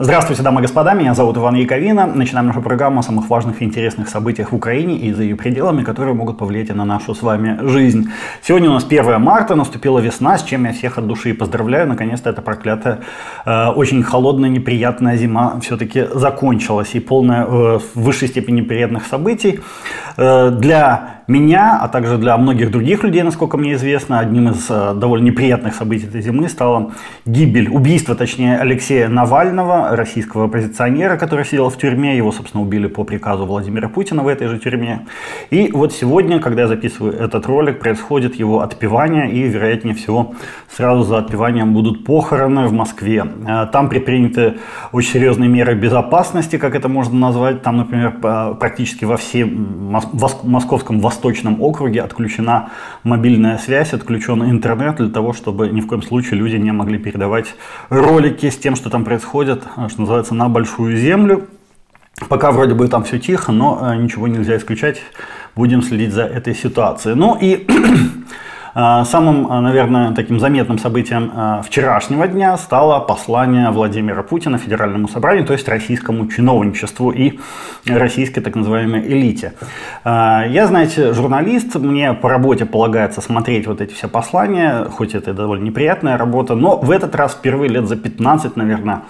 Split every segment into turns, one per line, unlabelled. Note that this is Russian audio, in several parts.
Здравствуйте, дамы и господа, меня зовут Иван Яковина. Начинаем нашу программу о самых важных и интересных событиях в Украине и за ее пределами, которые могут повлиять на нашу с вами жизнь. Сегодня у нас 1 марта, наступила весна, с чем я всех от души поздравляю. Наконец-то эта проклятая, э, очень холодная, неприятная зима все-таки закончилась и полная э, в высшей степени приятных событий. Э, для меня, а также для многих других людей, насколько мне известно, одним из э, довольно неприятных событий этой зимы стала гибель, убийство, точнее, Алексея Навального, российского оппозиционера, который сидел в тюрьме. Его, собственно, убили по приказу Владимира Путина в этой же тюрьме. И вот сегодня, когда я записываю этот ролик, происходит его отпевание, и, вероятнее всего, сразу за отпеванием будут похороны в Москве. Э, там предприняты очень серьезные меры безопасности, как это можно назвать. Там, например, практически во всем московском восточном Восточном округе отключена мобильная связь, отключен интернет для того, чтобы ни в коем случае люди не могли передавать ролики с тем, что там происходит, что называется, на большую землю. Пока вроде бы там все тихо, но э, ничего нельзя исключать. Будем следить за этой ситуацией. Ну и самым, а, наверное, таким заметным событием а, вчерашнего дня стало послание Владимира Путина Федеральному собранию, то есть российскому чиновничеству и российской так называемой элите. Я, знаете, журналист, мне по работе полагается смотреть вот эти все послания, хоть это довольно неприятная работа, но в этот раз впервые лет за 15, наверное,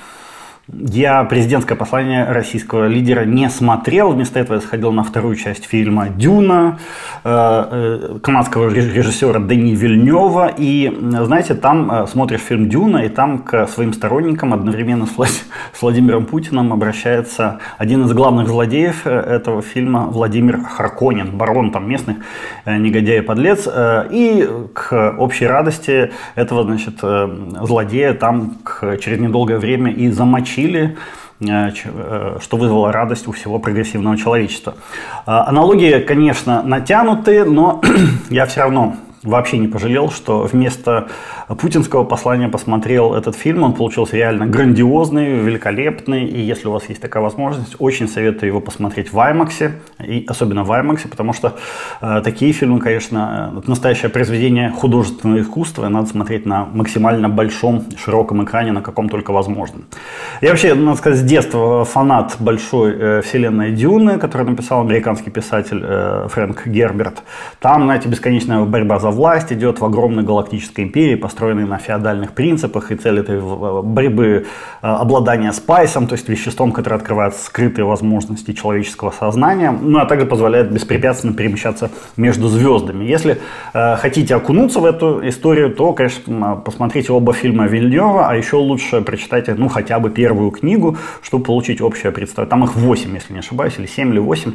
я президентское послание российского лидера не смотрел, вместо этого я сходил на вторую часть фильма «Дюна» э, э, канадского режиссера Дени Вильнева. И, знаете, там э, смотришь фильм «Дюна», и там к своим сторонникам одновременно с Владимиром Путиным обращается один из главных злодеев этого фильма Владимир Харконин, барон там местный, негодяй и подлец. И к общей радости этого, значит, злодея там через недолгое время и замочили Чили, э, э, что вызвало радость у всего прогрессивного человечества. А, аналогии, конечно, натянуты, но я все равно вообще не пожалел, что вместо путинского послания посмотрел этот фильм. Он получился реально грандиозный, великолепный. И если у вас есть такая возможность, очень советую его посмотреть в IMAX. И особенно в IMAX, потому что э, такие фильмы, конечно, это настоящее произведение художественного искусства. И надо смотреть на максимально большом, широком экране, на каком только возможно. Я вообще, надо сказать, с детства фанат большой э, вселенной Дюны, которую написал американский писатель э, Фрэнк Герберт. Там, знаете, бесконечная борьба за власть идет в огромной галактической империи, построенной на феодальных принципах, и цель этой борьбы э, обладания спайсом, то есть веществом, которое открывает скрытые возможности человеческого сознания, ну а также позволяет беспрепятственно перемещаться между звездами. Если э, хотите окунуться в эту историю, то, конечно, посмотрите оба фильма Вильнева, а еще лучше прочитайте, ну, хотя бы первую книгу, чтобы получить общее представление. Там их 8, если не ошибаюсь, или 7 или 8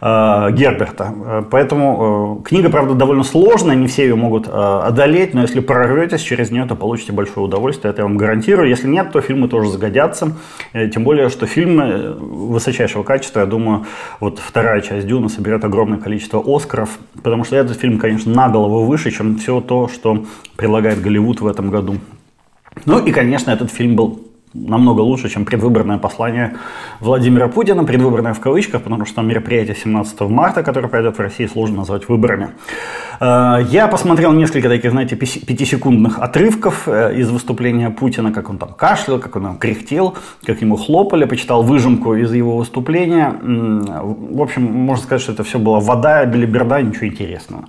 э, Герберта. Э, поэтому э, книга, правда, довольно сложная, не все ее могут э, одолеть, но если прорветесь через нее, то получите большое удовольствие, это я вам гарантирую. Если нет, то фильмы тоже загодятся. Э, тем более, что фильмы э, высочайшего качества, я думаю, вот вторая часть Дюна соберет огромное количество Оскаров, потому что этот фильм, конечно, на голову выше, чем все то, что предлагает Голливуд в этом году. Ну и, конечно, этот фильм был намного лучше, чем предвыборное послание Владимира Путина, предвыборное в кавычках, потому что мероприятие 17 марта, которое пройдет в России, сложно назвать выборами. Э, я посмотрел несколько таких, знаете, пятисекундных отрывков э, из выступления Путина, как он там кашлял, как он там кряхтел, как ему хлопали, почитал выжимку из его выступления. В общем, можно сказать, что это все была вода, белиберда, ничего интересного.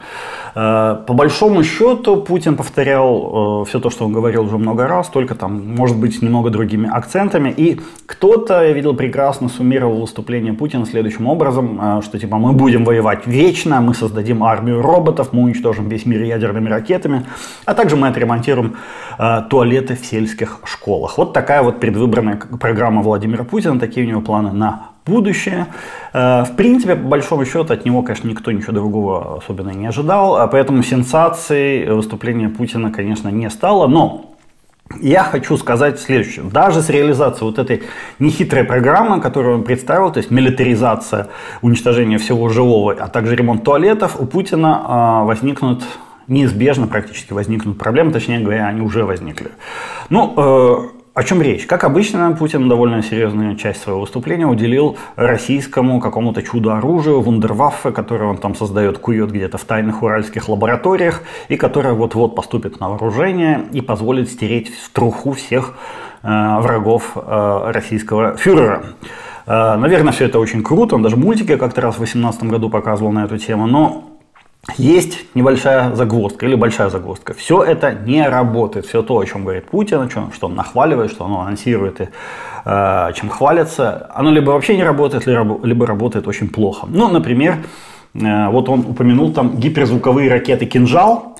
Э, по большому счету, Путин повторял все то, что он говорил уже много раз, только там, может быть, немного другими акцентами. И кто-то, я видел прекрасно, суммировал выступление Путина следующим образом, что типа мы будем воевать вечно, мы создадим армию роботов, мы уничтожим весь мир ядерными ракетами, а также мы отремонтируем э, туалеты в сельских школах. Вот такая вот предвыборная программа Владимира Путина, такие у него планы на будущее. Э, в принципе, по большому счету, от него, конечно, никто ничего другого особенно не ожидал, а поэтому сенсацией выступления Путина, конечно, не стало, но я хочу сказать следующее. Даже с реализацией вот этой нехитрой программы, которую он представил, то есть милитаризация, уничтожение всего живого, а также ремонт туалетов, у Путина а, возникнут неизбежно практически возникнут проблемы, точнее говоря, они уже возникли. Ну, э, о чем речь? Как обычно, Путин довольно серьезную часть своего выступления уделил российскому какому-то чудо-оружию, вундерваффе, которое он там создает, кует где-то в тайных уральских лабораториях, и которое вот-вот поступит на вооружение и позволит стереть в труху всех врагов российского фюрера. Наверное, все это очень круто. Он даже мультики как-то раз в 2018 году показывал на эту тему. Но есть небольшая загвоздка или большая загвоздка. Все это не работает. Все то, о чем говорит Путин, что он нахваливает, что он анонсирует и э, чем хвалится, оно либо вообще не работает, либо работает очень плохо. Ну, например, э, вот он упомянул там гиперзвуковые ракеты «Кинжал»,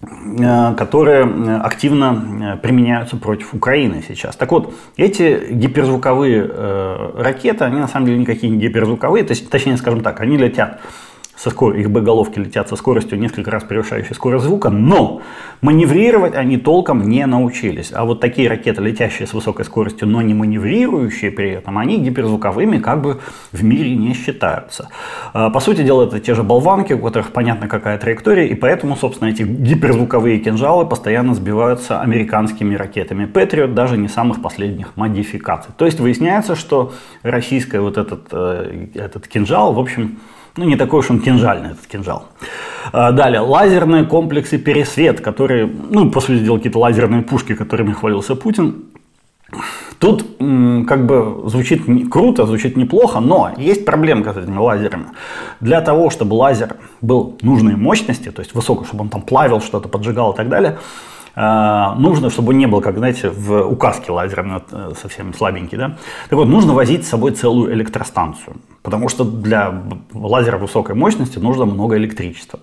э, которые активно применяются против Украины сейчас. Так вот, эти гиперзвуковые ракеты, они на самом деле никакие не гиперзвуковые, то есть, точнее, скажем так, они летят со скор... их боеголовки летят со скоростью несколько раз превышающей скорость звука, но маневрировать они толком не научились. А вот такие ракеты, летящие с высокой скоростью, но не маневрирующие при этом, они гиперзвуковыми как бы в мире не считаются. А, по сути дела, это те же болванки, у которых понятна какая траектория, и поэтому, собственно, эти гиперзвуковые кинжалы постоянно сбиваются американскими ракетами Patriot, даже не самых последних модификаций. То есть выясняется, что российская вот этот, э, этот кинжал, в общем, ну, не такой уж он кинжальный, этот кинжал. А, далее, лазерные комплексы «Пересвет», которые, ну, по сути дела, какие-то лазерные пушки, которыми хвалился Путин. Тут как бы звучит круто, звучит неплохо, но есть проблемка с этими лазерами. Для того, чтобы лазер был нужной мощности, то есть высокой, чтобы он там плавил что-то, поджигал и так далее, нужно, чтобы не был, как, знаете, в указке лазером э, совсем слабенький, да. Так вот, нужно возить с собой целую электростанцию, потому что для лазера высокой мощности нужно много электричества.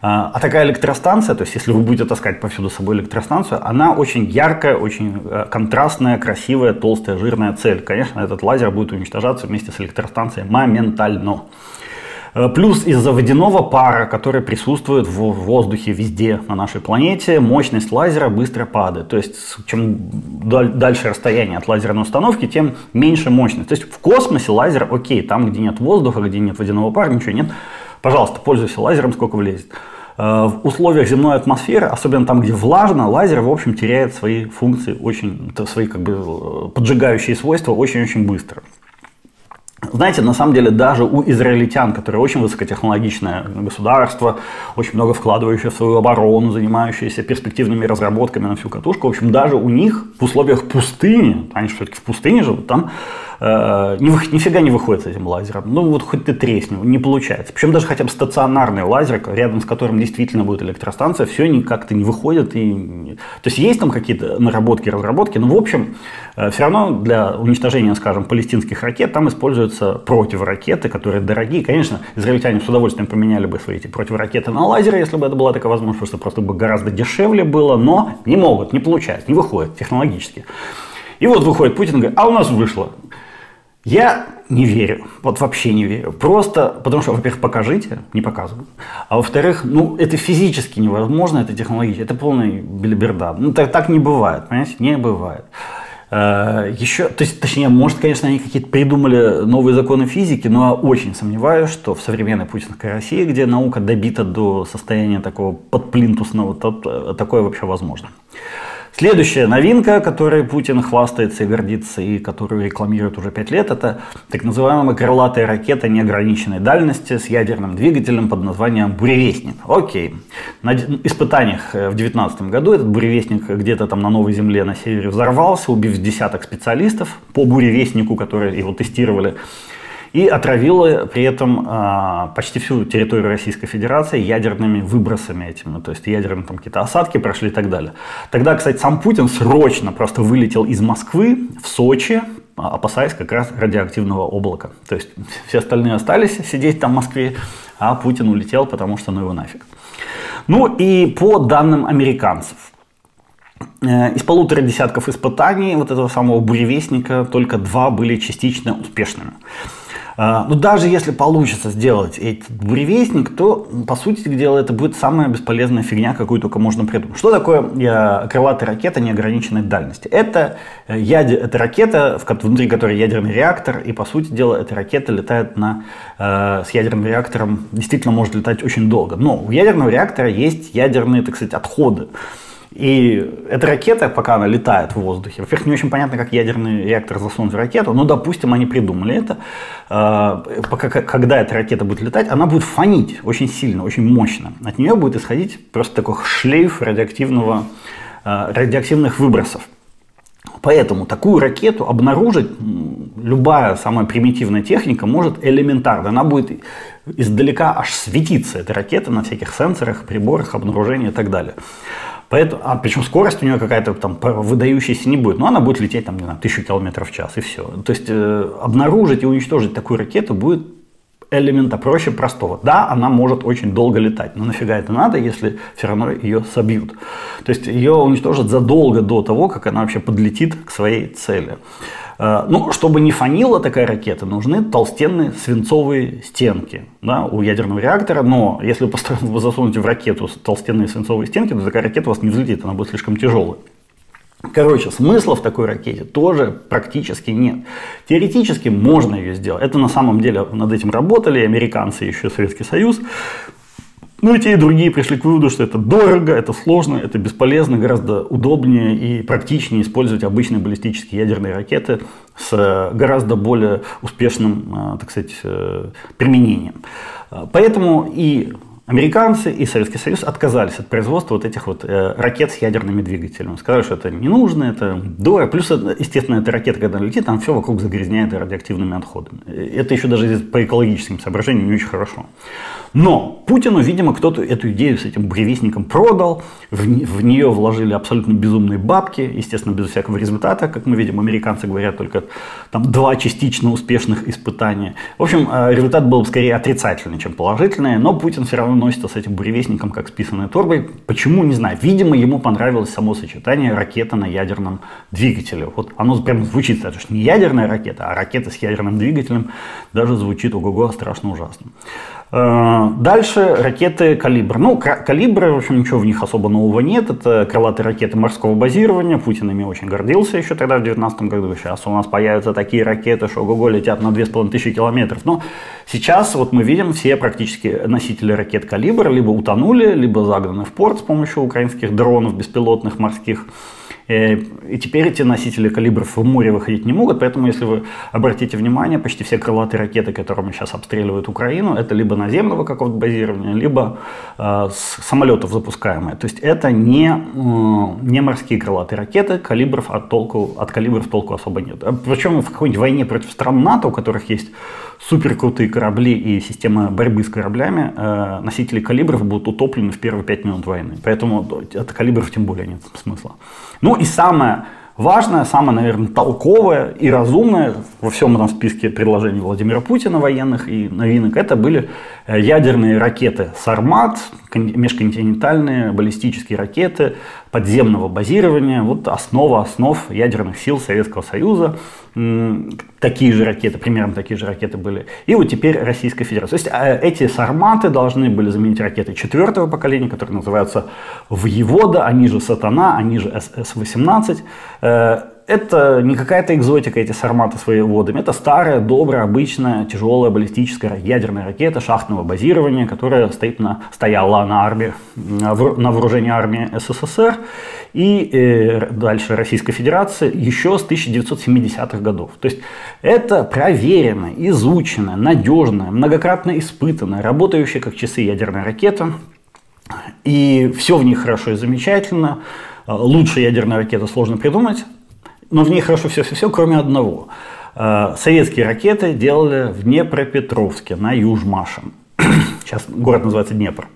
А, а такая электростанция, то есть если вы будете таскать повсюду с собой электростанцию, она очень яркая, очень э, контрастная, красивая, толстая, жирная цель. Конечно, этот лазер будет уничтожаться вместе с электростанцией моментально. Э, плюс из-за водяного пара, который присутствует в воздухе везде на нашей планете, мощность лазера быстро падает. То есть, чем дальше расстояние от лазерной установки, тем меньше мощность. То есть, в космосе лазер окей, там, где нет воздуха, где нет водяного пара, ничего нет. Пожалуйста, пользуйся лазером, сколько влезет. Э, в условиях земной атмосферы, особенно там, где влажно, лазер, в общем, теряет свои функции, очень, свои как бы э, поджигающие свойства очень-очень быстро. Знаете, на самом деле даже у израильтян, которые очень высокотехнологичное государство, очень много вкладывающее в свою оборону, занимающееся перспективными разработками на всю катушку, в общем, даже у них в условиях пустыни, они все-таки в пустыне живут, там э, нифига не выходит с этим лазером. Ну вот хоть ты тресни, не получается. Причем даже хотя бы стационарный лазер, рядом с которым действительно будет электростанция, все как-то не выходит. И... То есть есть там какие-то наработки, разработки, но в общем э, все равно для уничтожения, скажем, палестинских ракет там используются противоракеты, которые дорогие. Конечно, израильтяне с удовольствием поменяли бы свои эти противоракеты на лазеры, если бы это была такая возможность, потому просто бы гораздо дешевле было, но не могут, не получается, не выходит технологически. И вот выходит Путин и говорит, а у нас вышло. Я не верю, вот вообще не верю. Просто потому что, во-первых, покажите, не показывают. А во-вторых, ну, это физически невозможно, это технологически, это полный белиберда. Ну, так, так не бывает, понимаете, не бывает. Э, Еще, то есть, точнее, может, конечно, они какие-то придумали новые законы физики, но очень сомневаюсь, что в современной путинской России, где наука добита до состояния такого подплинтусного, то, такое вообще возможно. Следующая новинка, которой Путин хвастается и гордится, и которую рекламирует уже пять лет, это так называемая крылатая ракета неограниченной дальности с ядерным двигателем под названием «Буревестник». Окей. На испытаниях э, в 2019 году этот буревестник где-то там на Новой Земле на севере взорвался, убив десяток специалистов по буревестнику, которые его тестировали и отравила при этом а, почти всю территорию Российской Федерации ядерными выбросами этими, то есть ядерные там какие-то осадки прошли и так далее. Тогда, кстати, сам Путин срочно просто вылетел из Москвы в Сочи, а, опасаясь как раз радиоактивного облака. То есть все остальные остались сидеть там в Москве, а Путин улетел, потому что ну его нафиг. Ну и по данным американцев, э, из полутора десятков испытаний вот этого самого буревестника только два были частично успешными. А, Но ну, даже если получится сделать этот буревестник, то, по сути дела, это будет самая бесполезная фигня, какую только можно придумать. Что такое э, крылатая ракета неограниченной дальности? Это, э, яд... это ракета, внутри которой ядерный реактор, и, по сути дела, эта ракета летает на, э, с ядерным реактором, действительно может летать очень долго. Но у ядерного реактора есть ядерные, так сказать, отходы. И эта ракета, пока она летает в воздухе, во-первых, не очень понятно, как ядерный реактор засунуть в ракету, но, допустим, они придумали это. А, пока, когда эта ракета будет летать, она будет фонить очень сильно, очень мощно. От нее будет исходить просто такой шлейф радиоактивного, а, радиоактивных выбросов. Поэтому такую ракету обнаружить любая самая примитивная техника может элементарно. Она будет издалека аж светиться, эта ракета, на всяких сенсорах, приборах, обнаружения и так далее. Поэтому, а причем скорость у нее какая-то там выдающаяся не будет, но она будет лететь там, не знаю, тысячу километров в час и все. То есть э, обнаружить и уничтожить такую ракету будет элемента проще простого. Да, она может очень долго летать, но нафига это надо, если все равно ее собьют. То есть ее уничтожат задолго до того, как она вообще подлетит к своей цели. Э, ну, чтобы не фанила такая ракета, нужны толстенные свинцовые стенки да, у ядерного реактора. Но если вы засунете в ракету толстенные свинцовые стенки, то такая ракета у вас не взлетит, она будет слишком тяжелой. Короче, смысла в такой ракете тоже практически нет. Теоретически можно ее сделать. Это на самом деле над этим работали американцы, еще Советский Союз. Ну и те, и другие пришли к выводу, что это дорого, это сложно, это бесполезно, гораздо удобнее и практичнее использовать обычные баллистические ядерные ракеты с э, гораздо более успешным, э, так сказать, э, применением. Поэтому и Американцы и Советский Союз отказались от производства вот этих вот э, ракет с ядерными двигателями. Сказали, что это не нужно, это дорого. Плюс, естественно, эта ракета, когда летит, там все вокруг загрязняет радиоактивными отходами. Это еще даже по экологическим соображениям не очень хорошо. Но Путину, видимо, кто-то эту идею с этим бревестником продал, в, в нее вложили абсолютно безумные бабки, естественно, без всякого результата, как мы видим, американцы говорят только там два частично успешных испытания. В общем, э, результат был скорее отрицательный, чем положительный, но Путин все равно носится с этим буревестником, как с писаной торбой. Почему, не знаю. Видимо, ему понравилось само сочетание ракета на ядерном двигателе. Вот оно прям звучит, это же не ядерная ракета, а ракета с ядерным двигателем даже звучит ого-го страшно ужасно. Э, дальше ракеты «Калибр». Ну, «Калибры», в общем, ничего в них особо нового нет. Это крылатые ракеты морского базирования. Путин ими очень гордился еще тогда, в 2019 году. Сейчас у нас появятся такие ракеты, что ого-го летят на 2500 километров. Но сейчас вот мы видим, все практически носители ракет «Калибр» либо утонули, либо загнаны в порт с помощью украинских дронов беспилотных морских. Э, и теперь эти носители калибров в море выходить не могут, поэтому, если вы обратите внимание, почти все крылатые ракеты, которыми сейчас обстреливают Украину, это либо наземного какого-то базирования, либо э, с самолетов запускаемые. То есть это не, э, не морские крылатые ракеты, калибров от, толку, от калибров толку особо нет. А Причем в какой-нибудь войне против стран НАТО, у которых есть суперкрутые корабли и система борьбы с кораблями, э, носители калибров будут утоплены в первые пять минут войны. Поэтому от калибров тем более нет смысла. Ну и самое важное, самое, наверное, толковое и разумное во всем этом списке предложений Владимира Путина военных и новинок, это были э, ядерные ракеты «Сармат», межконтинентальные баллистические ракеты подземного базирования, вот основа основ ядерных сил Советского Союза. Такие же ракеты, примерно такие же ракеты были. И вот теперь Российская Федерация. То есть э, эти «Сарматы» должны были заменить ракеты четвертого поколения, которые называются «Воевода», они же «Сатана», они же С-18 это не какая-то экзотика, эти сарматы с воеводами. Это старая, добрая, обычная, тяжелая баллистическая ядерная ракета шахтного базирования, которая стоит на, стояла на, армии, на вооружении армии СССР и э, дальше Российской Федерации еще с 1970-х годов. То есть это проверенная, изученная, надежная, многократно испытанная, работающая как часы ядерная ракета. И все в ней хорошо и замечательно. Лучше ядерная ракета сложно придумать но в ней хорошо все-все-все, кроме одного. Э, советские ракеты делали в Днепропетровске на Южмаше. Сейчас город называется Днепр.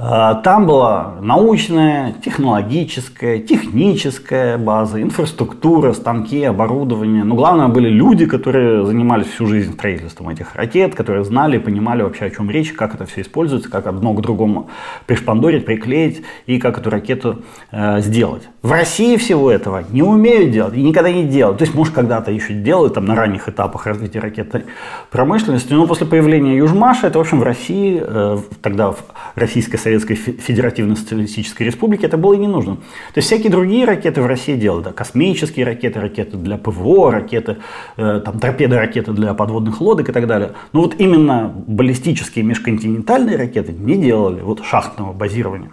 А, там была научная, технологическая, техническая база, инфраструктура, станки, оборудование. Но главное были люди, которые занимались всю жизнь строительством этих ракет, которые знали, понимали вообще о чем речь, как это все используется, как одно к другому пришпандорить, приклеить и как эту ракету э, сделать. В России всего этого не умеют делать и никогда не делают. То есть, может, когда-то еще делают там на ранних этапах развития ракетной промышленности, но после появления Южмаша, это, в общем, в России, э, тогда в Российской Советской Федеративной Социалистической Республики это было и не нужно. То есть всякие другие ракеты в России делали, да, космические ракеты, ракеты для ПВО, ракеты, э, там, торпеды ракеты для подводных лодок и так далее. Но вот именно баллистические межконтинентальные ракеты не делали, вот шахтного базирования.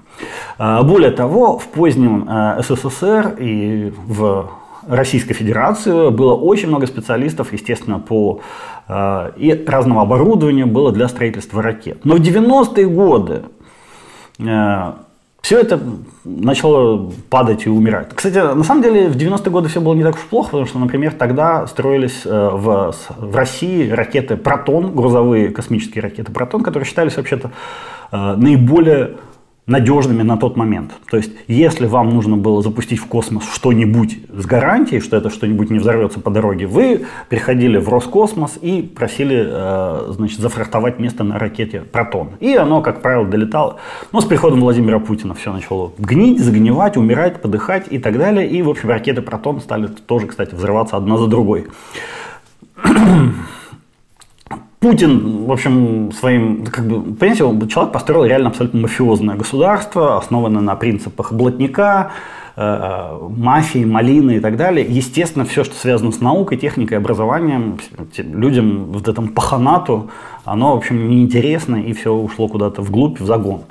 А, более того, в позднем э, СССР и в Российской Федерации было очень много специалистов, естественно, по э, и разного оборудования было для строительства ракет. Но в 90-е годы Э, все это начало падать и умирать. Кстати, на самом деле в 90-е годы все было не так уж плохо, потому что, например, тогда строились э, в, в России ракеты «Протон», грузовые космические ракеты «Протон», которые считались вообще-то э, наиболее надежными на тот момент. То есть, если вам нужно было запустить в космос что-нибудь с гарантией, что это что-нибудь не взорвется по дороге, вы приходили в Роскосмос и просили, э, значит, зафрахтовать место на ракете «Протон». И оно, как правило, долетало. Но с приходом Владимира Путина все начало гнить, загнивать, умирать, подыхать и так далее. И, в общем, ракеты «Протон» стали тоже, кстати, взрываться одна за другой. Путин, в общем, своим, как бы, понимаете, человек построил реально абсолютно мафиозное государство, основанное на принципах блатника, э, мафии, малины и так далее. Естественно, все, что связано с наукой, техникой, образованием, людям вот этому паханату, оно, в общем, неинтересно, и все ушло куда-то вглубь, в загон.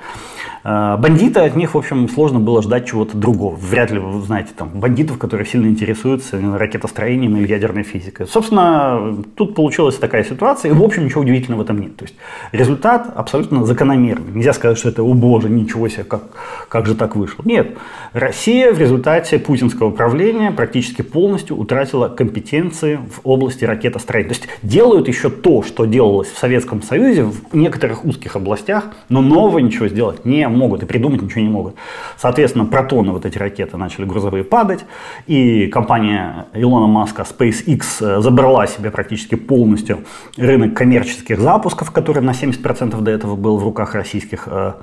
Э, бандиты, от них, в общем, сложно было ждать чего-то другого. Вряд ли вы знаете там бандитов, которые сильно интересуются ракетостроением или ядерной физикой. Собственно, тут получилась такая ситуация, и, в общем, ничего удивительного в этом нет. То есть результат абсолютно закономерный. Нельзя сказать, что это, о боже, ничего себе, как, как же так вышло. Нет. Россия в результате путинского правления практически полностью утратила компетенции в области ракетостроения. То есть делают еще то, что делалось в Советском Союзе в некоторых узких областях, но нового ничего сделать не могут и придумать ничего не могут. Соответственно, протоны, вот эти ракеты, начали грузовые падать, и компания Илона Маска SpaceX э, забрала себе практически полностью рынок коммерческих запусков, который на 70% до этого был в руках российских э,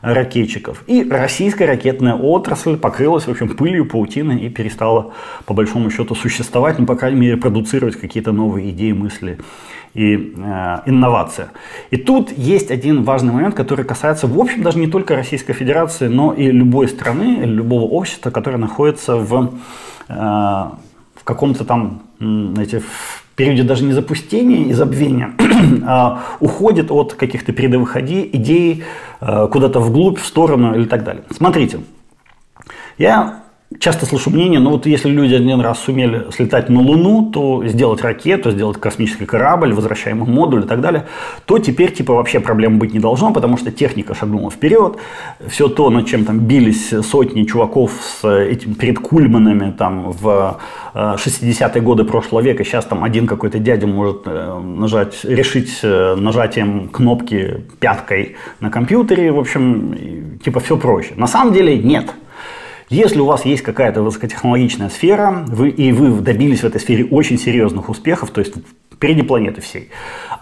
ракетчиков. И российская ракетная отрасль покрылась, в общем, пылью, паутиной и перестала, по большому счету, существовать, ну, по крайней мере, продуцировать какие-то новые идеи, мысли и э, инновация. И тут есть один важный момент, который касается, в общем, даже не только Российской Федерации, но и любой страны, любого общества, которое находится в, э, в каком-то там, знаете, в периоде даже не запустения и забвения, а уходит от каких-то передовых идей э, куда-то вглубь, в сторону или так далее. Смотрите, я часто слышу мнение, ну вот если люди один раз сумели слетать на Луну, то сделать ракету, сделать космический корабль, возвращаемый модуль и так далее, то теперь типа вообще проблем быть не должно, потому что техника шагнула вперед, все то, над чем там бились сотни чуваков с этим перед Кульманами там в 60-е э, годы прошлого века, сейчас там один какой-то дядя может э, нажать, решить э, нажатием кнопки пяткой на компьютере, в общем, типа все проще. На самом деле нет. Если у вас есть какая-то высокотехнологичная сфера, вы, и вы добились в этой сфере очень серьезных успехов, то есть впереди планеты всей,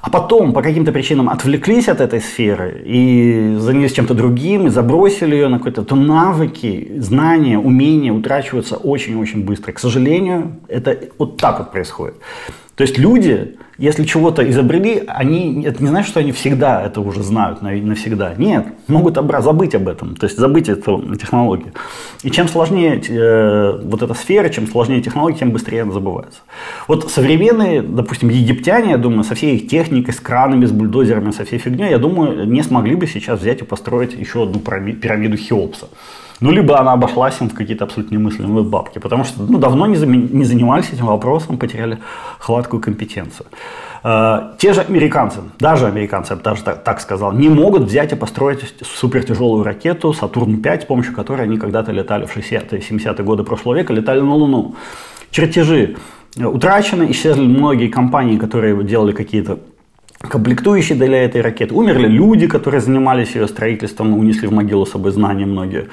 а потом по каким-то причинам отвлеклись от этой сферы и занялись чем-то другим, и забросили ее на какой-то, то навыки, знания, умения утрачиваются очень-очень быстро. К сожалению, это вот так вот происходит. То есть люди, если чего-то изобрели, они, это не значит, что они всегда это уже знают навсегда. Нет, могут забыть об этом, то есть забыть эту технологию. И чем сложнее э, вот эта сфера, чем сложнее технология, тем быстрее она забывается. Вот современные, допустим, египтяне, я думаю, со всей их техникой, с кранами, с бульдозерами, со всей фигней, я думаю, не смогли бы сейчас взять и построить еще одну пирамиду Хеопса. Ну, либо она обошлась им в какие-то абсолютно немыслимые бабки, потому что ну, давно не, зам... не занимались этим вопросом, потеряли хваткую компетенцию. Э, те же американцы, даже американцы, я бы даже так, так сказал, не могут взять и построить супертяжелую ракету Сатурн-5, с помощью которой они когда-то летали в 60-е, 70-е годы прошлого века, летали на Луну. Чертежи утрачены, исчезли многие компании, которые делали какие-то комплектующие для этой ракеты. Умерли люди, которые занимались ее строительством, унесли в могилу с собой знания многие.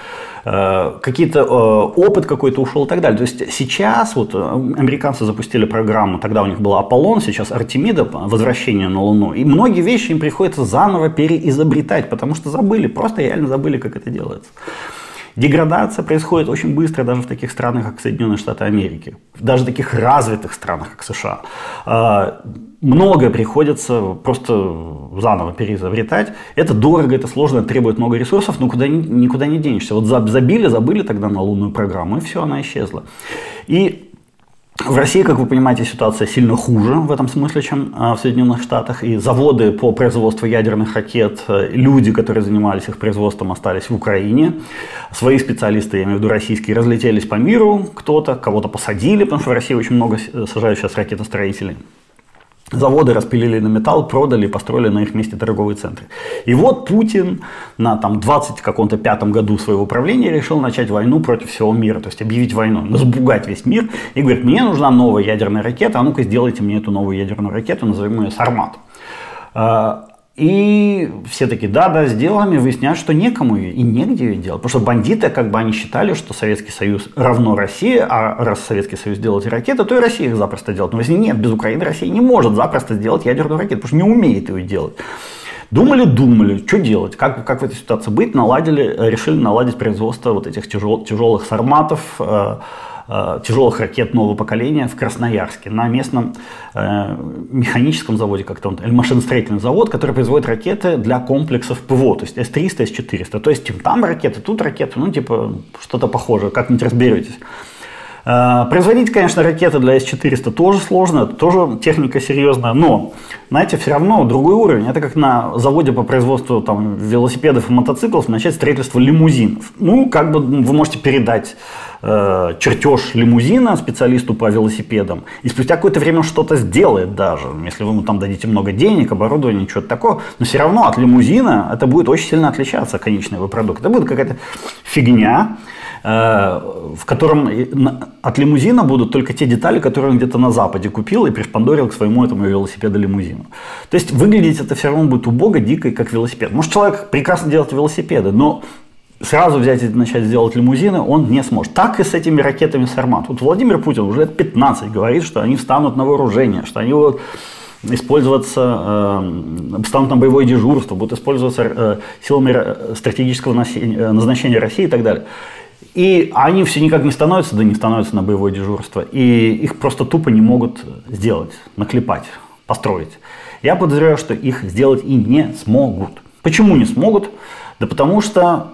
Э, какие-то э, опыт какой-то ушел и так далее. То есть сейчас вот э, американцы запустили программу, тогда у них была Аполлон, сейчас Артемида, возвращение на Луну. И многие вещи им приходится заново переизобретать, потому что забыли, просто реально забыли, как это делается. Деградация происходит очень быстро даже в таких странах, как Соединенные Штаты Америки. Даже в таких развитых странах, как США. А, многое приходится просто заново переизобретать. Это дорого, это сложно, требует много ресурсов, но куда, никуда не денешься. Вот забили, забыли тогда на лунную программу, и все, она исчезла. И в России, как вы понимаете, ситуация сильно хуже в этом смысле, чем а, в Соединенных Штатах. И заводы по производству ядерных ракет, э, люди, которые занимались их производством, остались в Украине. Свои специалисты, я имею в виду российские, разлетелись по миру. Кто-то, кого-то посадили, потому что в России очень много сажают сейчас ракетостроителей. Заводы распилили на металл, продали, построили на их месте торговые центры. И вот Путин на там, 20 каком-то пятом году своего правления решил начать войну против всего мира, то есть объявить войну, запугать весь мир и говорит, мне нужна новая ядерная ракета, а ну-ка сделайте мне эту новую ядерную ракету, назовем ее «Сармат». И все таки да, да, сделаем, и выясняют, что некому ее и негде ее делать. Потому что бандиты, как бы они считали, что Советский Союз равно России, а раз Советский Союз делает ракеты, то и Россия их запросто делает. Но если нет, без Украины Россия не может запросто сделать ядерную ракету, потому что не умеет ее делать. Думали, думали, что делать, как, как в этой ситуации быть, наладили, решили наладить производство вот этих тяжел, тяжелых сарматов, Э, тяжелых ракет нового поколения в Красноярске на местном э, механическом заводе, как-то он, или машиностроительный завод, который производит ракеты для комплексов ПВО, то есть С-300, С-400. То есть там ракеты, тут ракеты, ну типа что-то похожее, как-нибудь разберетесь. Э, производить, конечно, ракеты для С-400 тоже сложно, тоже техника серьезная, но, знаете, все равно другой уровень. Это как на заводе по производству там, велосипедов и мотоциклов начать строительство лимузинов. Ну, как бы вы можете передать э, чертеж лимузина специалисту по велосипедам, и спустя какое-то время он что-то сделает даже, если вы ему там дадите много денег, оборудования, что-то такое, но все равно от лимузина это будет очень сильно отличаться, конечный его продукт. Это будет какая-то фигня, Э, в котором от лимузина будут только те детали, которые он где-то на Западе купил и пришпандорил к своему этому велосипеду-лимузину. То есть выглядеть это все равно будет убого, дико, как велосипед. Может человек прекрасно делает велосипеды, но сразу взять и начать делать лимузины он не сможет. Так и с этими ракетами Сармат. Вот Владимир Путин уже лет 15 говорит, что они встанут на вооружение, что они будут использоваться, э, станут на боевое дежурство, будут использоваться э, силами э, стратегического назначения России и так далее. И они все никак не становятся, да не становятся на боевое дежурство. И их просто тупо не могут сделать, наклепать, построить. Я подозреваю, что их сделать и не смогут. Почему не смогут? Да потому что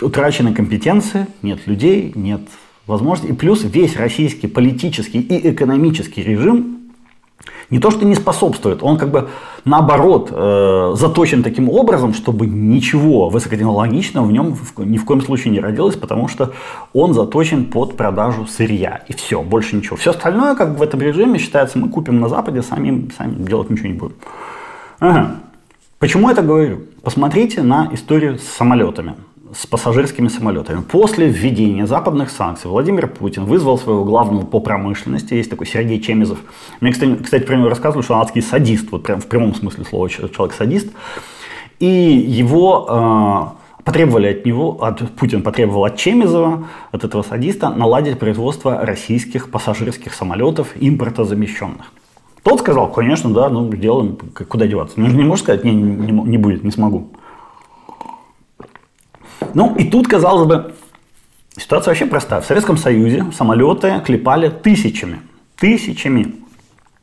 утрачены компетенции, нет людей, нет возможностей. И плюс весь российский политический и экономический режим не то, что не способствует, он как бы наоборот э, заточен таким образом, чтобы ничего высокотехнологичного в нем ни в коем случае не родилось, потому что он заточен под продажу сырья. И все, больше ничего. Все остальное как бы в этом режиме считается, мы купим на Западе, сами, сами делать ничего не будем. Ага. Почему это говорю? Посмотрите на историю с самолетами с пассажирскими самолетами. После введения западных санкций Владимир Путин вызвал своего главного по промышленности, есть такой Сергей Чемизов. Мне, кстати, про него рассказывали, что он адский садист, вот прям в прямом смысле слова человек-садист. И его э, потребовали от него, от, Путин потребовал от Чемизова, от этого садиста, наладить производство российских пассажирских самолетов импортозамещенных. Тот сказал, конечно, да, ну сделаем, куда деваться. Ну, не можешь сказать, не, не, не будет, не смогу. Ну и тут, казалось бы, ситуация вообще простая. В Советском Союзе самолеты клепали тысячами. Тысячами.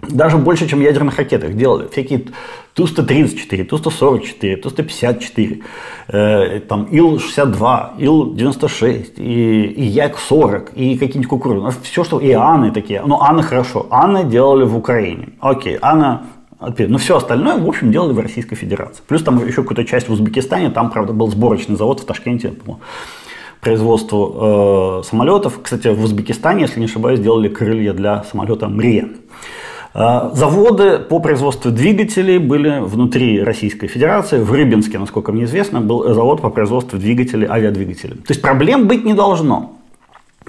Даже больше, чем ядерных ракет их делали. Всякие Ту-134, Ту-144, Ту-154, э, там Ил-62, Ил-96, и, и Як-40, и какие-нибудь кукурузы. Все, что... И Анны такие. Ну, Анны хорошо. Анны делали в Украине. Окей, Анна но все остальное, в общем, делали в Российской Федерации. Плюс там еще какую-то часть в Узбекистане, там, правда, был сборочный завод в Ташкенте по производству э, самолетов. Кстати, в Узбекистане, если не ошибаюсь, делали крылья для самолета «Мрия». Э, заводы по производству двигателей были внутри Российской Федерации. В Рыбинске, насколько мне известно, был завод по производству двигателей, авиадвигателей. То есть проблем быть не должно.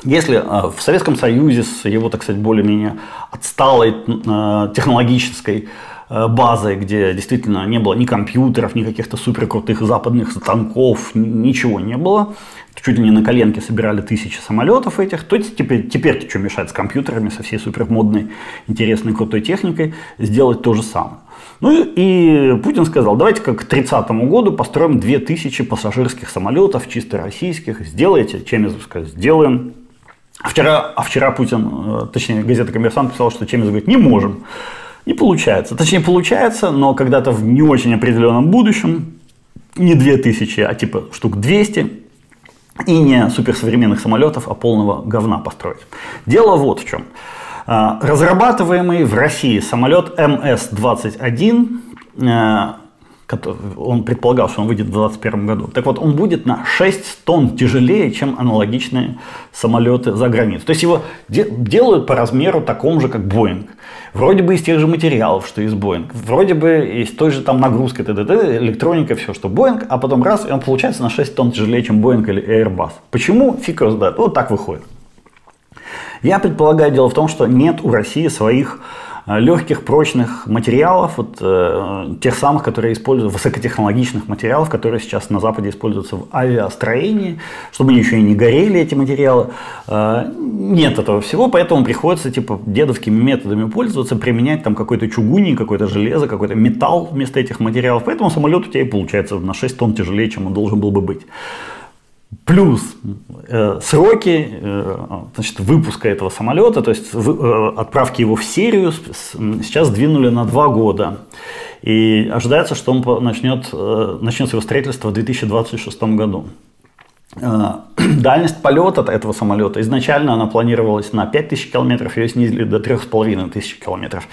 Если э, в Советском Союзе с его, так сказать, более-менее отсталой э, технологической базой, где действительно не было ни компьютеров, ни каких-то суперкрутых западных станков, ничего не было. Чуть ли не на коленке собирали тысячи самолетов этих. То теперь, теперь что мешает с компьютерами, со всей супермодной, интересной, крутой техникой сделать то же самое. Ну и Путин сказал, давайте как к 30 году построим 2000 пассажирских самолетов, чисто российских. Сделайте, Чемизов сказал, сделаем. А вчера, а вчера Путин, э, точнее газета «Коммерсант» писал, что Чемизов говорит, не можем. Не получается. Точнее, получается, но когда-то в не очень определенном будущем, не 2000, а типа штук 200, и не суперсовременных самолетов, а полного говна построить. Дело вот в чем. А, разрабатываемый в России самолет МС-21, а, он предполагал, что он выйдет в 2021 году. Так вот, он будет на 6 тонн тяжелее, чем аналогичные самолеты за границей. То есть его де- делают по размеру такому же, как Боинг. Вроде бы из тех же материалов, что из Боинг. Вроде бы из той же там нагрузки, т.д., электроника, все, что Боинг. А потом раз, и он получается на 6 тонн тяжелее, чем Боинг или Airbus. Почему? Фиг его знает. Вот так выходит. Я предполагаю, дело в том, что нет у России своих легких, прочных материалов, вот, э, тех самых, которые используют, высокотехнологичных материалов, которые сейчас на Западе используются в авиастроении, чтобы они еще и не горели, эти материалы. Э, нет этого всего, поэтому приходится типа дедовскими методами пользоваться, применять там какой-то чугуний, какое-то железо, какой-то металл вместо этих материалов. Поэтому самолет у тебя и получается на 6 тонн тяжелее, чем он должен был бы быть. Плюс э, сроки э, значит, выпуска этого самолета, то есть э, отправки его в серию сейчас сдвинули на два года. И ожидается, что он начнет, э, начнется его строительство в 2026 году. Э, дальность полета этого самолета изначально она планировалась на 5000 километров, ее снизили до 3500 километров.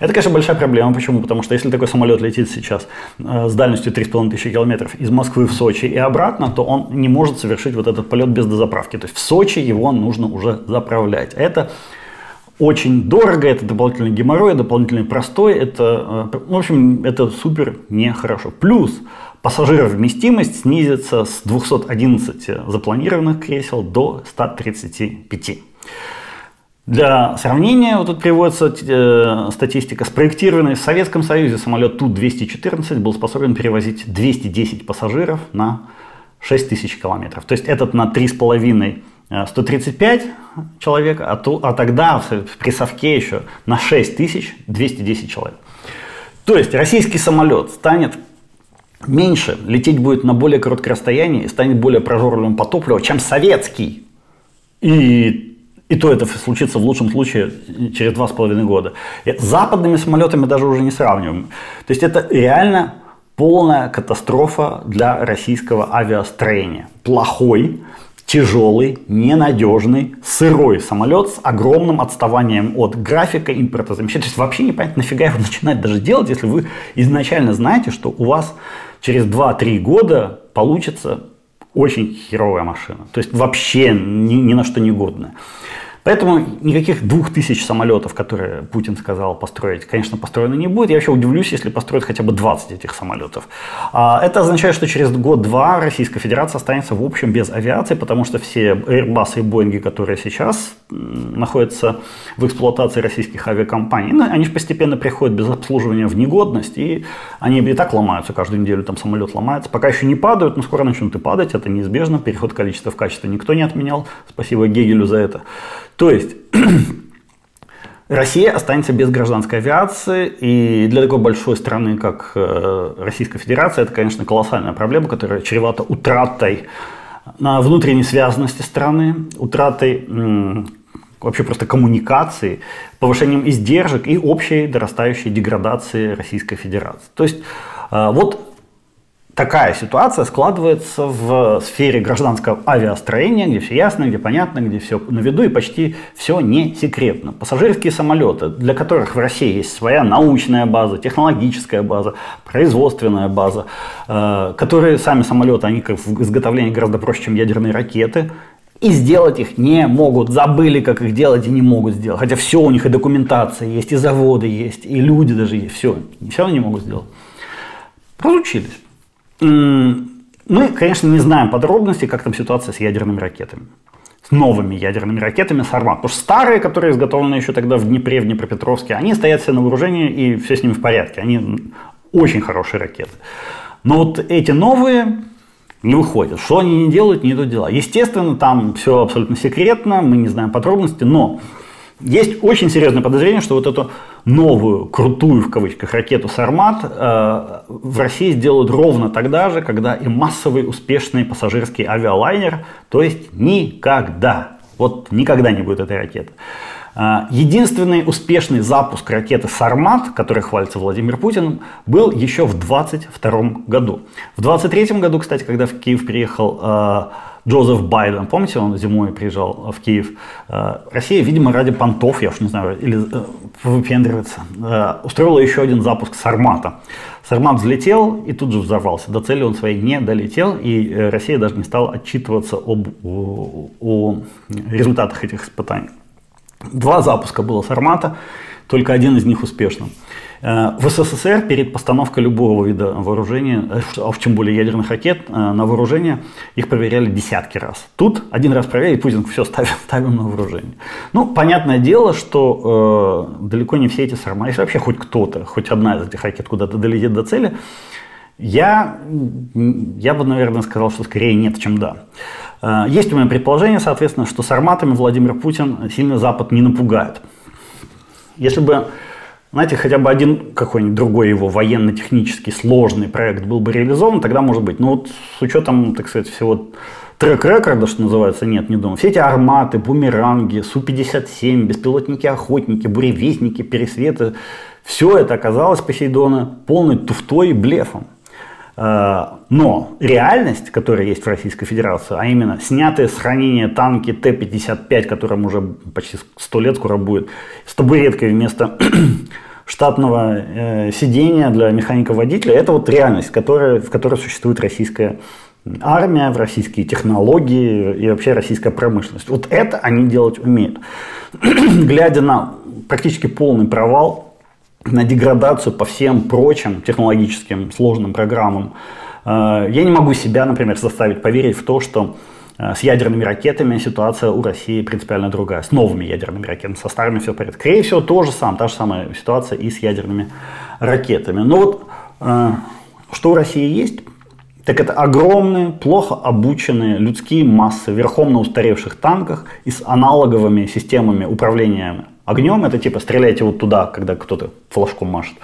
Это, конечно, большая проблема. Почему? Потому что если такой самолет летит сейчас э, с дальностью 3500 километров из Москвы в Сочи и обратно, то он не может совершить вот этот полет без дозаправки. То есть в Сочи его нужно уже заправлять. Это очень дорого, это дополнительный геморрой, дополнительный простой, это, э, в общем, это супер нехорошо. Плюс Пассажиров вместимость снизится с 211 запланированных кресел до 135. Для сравнения, вот тут приводится э, статистика, спроектированный в Советском Союзе самолет Ту-214 был способен перевозить 210 пассажиров на 6 тысяч километров. То есть этот на 3,5 135 э, человек, а, ту, а тогда в прессовке еще на 6 тысяч 210 человек. То есть российский самолет станет меньше, лететь будет на более короткое расстояние и станет более прожорливым по топливу, чем советский. И, и то это случится в лучшем случае через два с половиной года. И с западными самолетами даже уже не сравниваем. То есть это реально полная катастрофа для российского авиастроения. Плохой, тяжелый, ненадежный, сырой самолет с огромным отставанием от графика импортозамещения. То есть вообще непонятно, нафига его начинать даже делать, если вы изначально знаете, что у вас через 2-3 года получится очень херовая машина. То есть вообще ни, ни на что не годная. Поэтому никаких двух тысяч самолетов, которые Путин сказал построить, конечно, построено не будет. Я вообще удивлюсь, если построят хотя бы 20 этих самолетов. А это означает, что через год-два Российская Федерация останется в общем без авиации, потому что все Airbus и Boeing, которые сейчас находятся в эксплуатации российских авиакомпаний, ну, они же постепенно приходят без обслуживания в негодность, и они и так ломаются каждую неделю, там самолет ломается. Пока еще не падают, но скоро начнут и падать, это неизбежно. Переход количества в качество никто не отменял. Спасибо Гегелю за это. То есть Россия останется без гражданской авиации, и для такой большой страны, как э, Российская Федерация, это, конечно, колоссальная проблема, которая чревата утратой на внутренней связанности страны, утратой вообще просто коммуникации, повышением издержек и общей дорастающей деградации Российской Федерации. То есть э, вот такая ситуация складывается в сфере гражданского авиастроения, где все ясно, где понятно, где все на виду и почти все не секретно. Пассажирские самолеты, для которых в России есть своя научная база, технологическая база, производственная база, э, которые сами самолеты, они как в изготовлении гораздо проще, чем ядерные ракеты, и сделать их не могут. Забыли, как их делать и не могут сделать. Хотя все у них и документация есть, и заводы есть, и люди даже есть. Все, все равно не могут сделать. Разучились. Мы, конечно, не знаем подробностей, как там ситуация с ядерными ракетами. С новыми ядерными ракетами «Сармат». Потому что старые, которые изготовлены еще тогда в Днепре, в Днепропетровске, они стоят все на вооружении и все с ними в порядке. Они очень хорошие ракеты. Но вот эти новые не выходят. Что они не делают, не идут дела. Естественно, там все абсолютно секретно, мы не знаем подробностей, но есть очень серьезное подозрение, что вот эту новую, крутую, в кавычках, ракету «Сармат» э, в России сделают ровно тогда же, когда и массовый успешный пассажирский авиалайнер, то есть никогда. Вот никогда не будет этой ракеты. Э, единственный успешный запуск ракеты «Сармат», который хвалится Владимир Путин, был еще в 2022 году. В 2023 году, кстати, когда в Киев приехал э, Джозеф Байден, помните, он зимой приезжал в Киев. Э, Россия, видимо, ради понтов, я уж не знаю, или э, выпендривается, э, устроила еще один запуск Сармата. Сармат взлетел и тут же взорвался. До цели он своей не долетел, и Россия даже не стала отчитываться об, о, о результатах этих испытаний. Два запуска было Сармата, только один из них успешным. Э, в СССР перед постановкой любого вида вооружения, э, а в чем более ядерных ракет, э, на вооружение их проверяли десятки раз. Тут один раз проверили, Путин все ставил, ставил на вооружение. Ну, понятное дело, что э, далеко не все эти сарма, если вообще хоть кто-то, хоть одна из этих ракет куда-то долетит до цели, я, я бы, наверное, сказал, что скорее нет, чем да. Есть у меня предположение, соответственно, что с арматами Владимир Путин сильно Запад не напугает. Если бы знаете, хотя бы один какой-нибудь другой его военно-технический сложный проект был бы реализован, тогда может быть. Но вот с учетом, так сказать, всего трек-рекорда, что называется, нет, не думаю. Все эти арматы, бумеранги, Су-57, беспилотники-охотники, буревестники, пересветы, все это оказалось Посейдона полной туфтой и блефом. А, но реальность, которая есть в Российской Федерации, а именно снятые с хранения танки Т-55, которым уже почти 100 лет скоро будет, с табуреткой вместо штатного э, сидения для механика-водителя, это вот реальность, которая, в которой существует российская армия, в российские технологии и вообще российская промышленность. Вот это они делать умеют. Глядя на практически полный провал на деградацию по всем прочим технологическим сложным программам. Э, я не могу себя, например, заставить поверить в то, что э, с ядерными ракетами ситуация у России принципиально другая. С новыми ядерными ракетами, со старыми все в порядке. Скорее всего, то же самое, та же самая ситуация и с ядерными ракетами. Но вот э, что у России есть, так это огромные, плохо обученные людские массы верхом на устаревших танках и с аналоговыми системами управления огнем. Это типа стреляйте вот туда, когда кто-то флажком машет.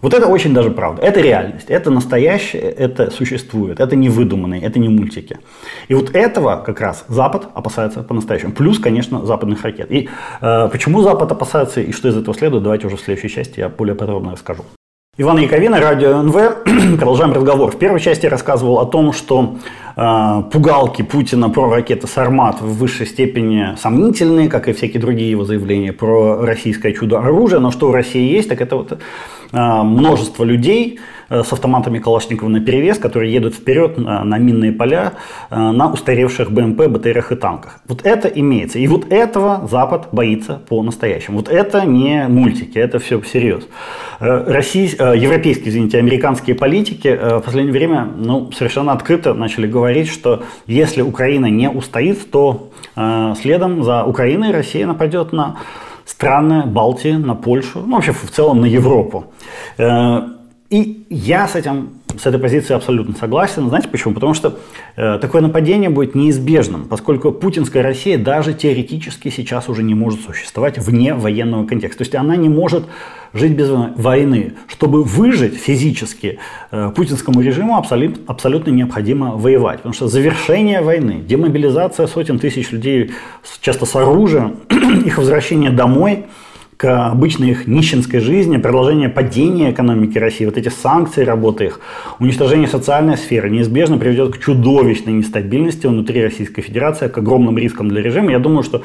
Вот это очень даже правда. Это реальность, это настоящее, это существует, это не выдуманные, это не мультики. И вот этого как раз Запад опасается по-настоящему. Плюс, конечно, западных ракет. И э, почему Запад опасается и что из этого следует, давайте уже в следующей части я более подробно расскажу. Иван Яковина, Радио НВ. Продолжаем разговор. В первой части я рассказывал о том, что пугалки Путина про ракеты «Сармат» в высшей степени сомнительные, как и всякие другие его заявления про российское чудо-оружие. Но что у России есть, так это вот э, множество людей, Э, с автоматами Калашникова на перевес, которые едут вперед на, на минные поля, э, на устаревших БМП, БТРах и танках. Вот это имеется. И вот этого Запад боится по-настоящему. Вот это не мультики, это все всерьез. Э, Россий, европейские, извините, американские политики в последнее время ну, совершенно открыто начали говорить, что если Украина не устоит, то следом за Украиной Россия нападет на страны Балтии, на Польшу, ну вообще в целом на Европу. И я с этим с этой позиции абсолютно согласен. Знаете почему? Потому что э, такое нападение будет неизбежным, поскольку путинская Россия даже теоретически сейчас уже не может существовать вне военного контекста. То есть она не может жить без войны. Чтобы выжить физически, э, путинскому режиму абсолютно, абсолютно необходимо воевать. Потому что завершение войны, демобилизация сотен тысяч людей, часто с оружием, их возвращение домой – к обычной их нищенской жизни, продолжение падения экономики России, вот эти санкции, работы их, уничтожение социальной сферы неизбежно приведет к чудовищной нестабильности внутри Российской Федерации, к огромным рискам для режима. Я думаю, что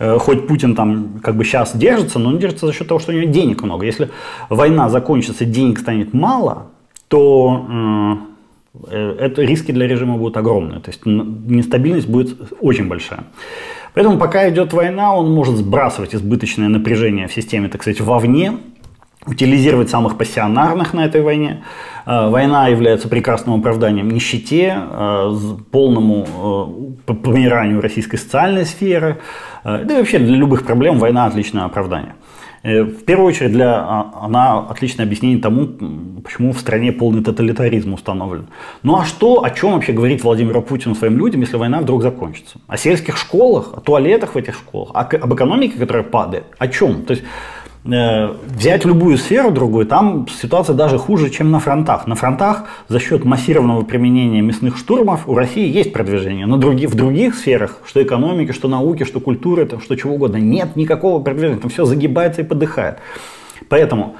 э, хоть Путин там как бы сейчас держится, но он держится за счет того, что у него денег много. Если война закончится, денег станет мало, то э, э это риски для режима будут огромные. То есть нестабильность будет очень большая. Поэтому пока идет война, он может сбрасывать избыточное напряжение в системе, так сказать, вовне, утилизировать самых пассионарных на этой войне. Э, война является прекрасным оправданием нищете, э, полному э, помиранию российской социальной сферы. Да и вообще для любых проблем война отличное оправдание. Э, в первую очередь, для, а, она отличное объяснение тому, почему в стране полный тоталитаризм установлен. Ну а что, о чем вообще говорит Владимир Путин своим людям, если война вдруг закончится? О сельских школах, о туалетах в этих школах, об экономике, которая падает? О чем? То есть взять любую сферу другую, там ситуация даже хуже, чем на фронтах. На фронтах за счет массированного применения мясных штурмов у России есть продвижение. Но в других сферах, что экономики, что науки, что культуры, там, что чего угодно, нет никакого продвижения. Там все загибается и подыхает. Поэтому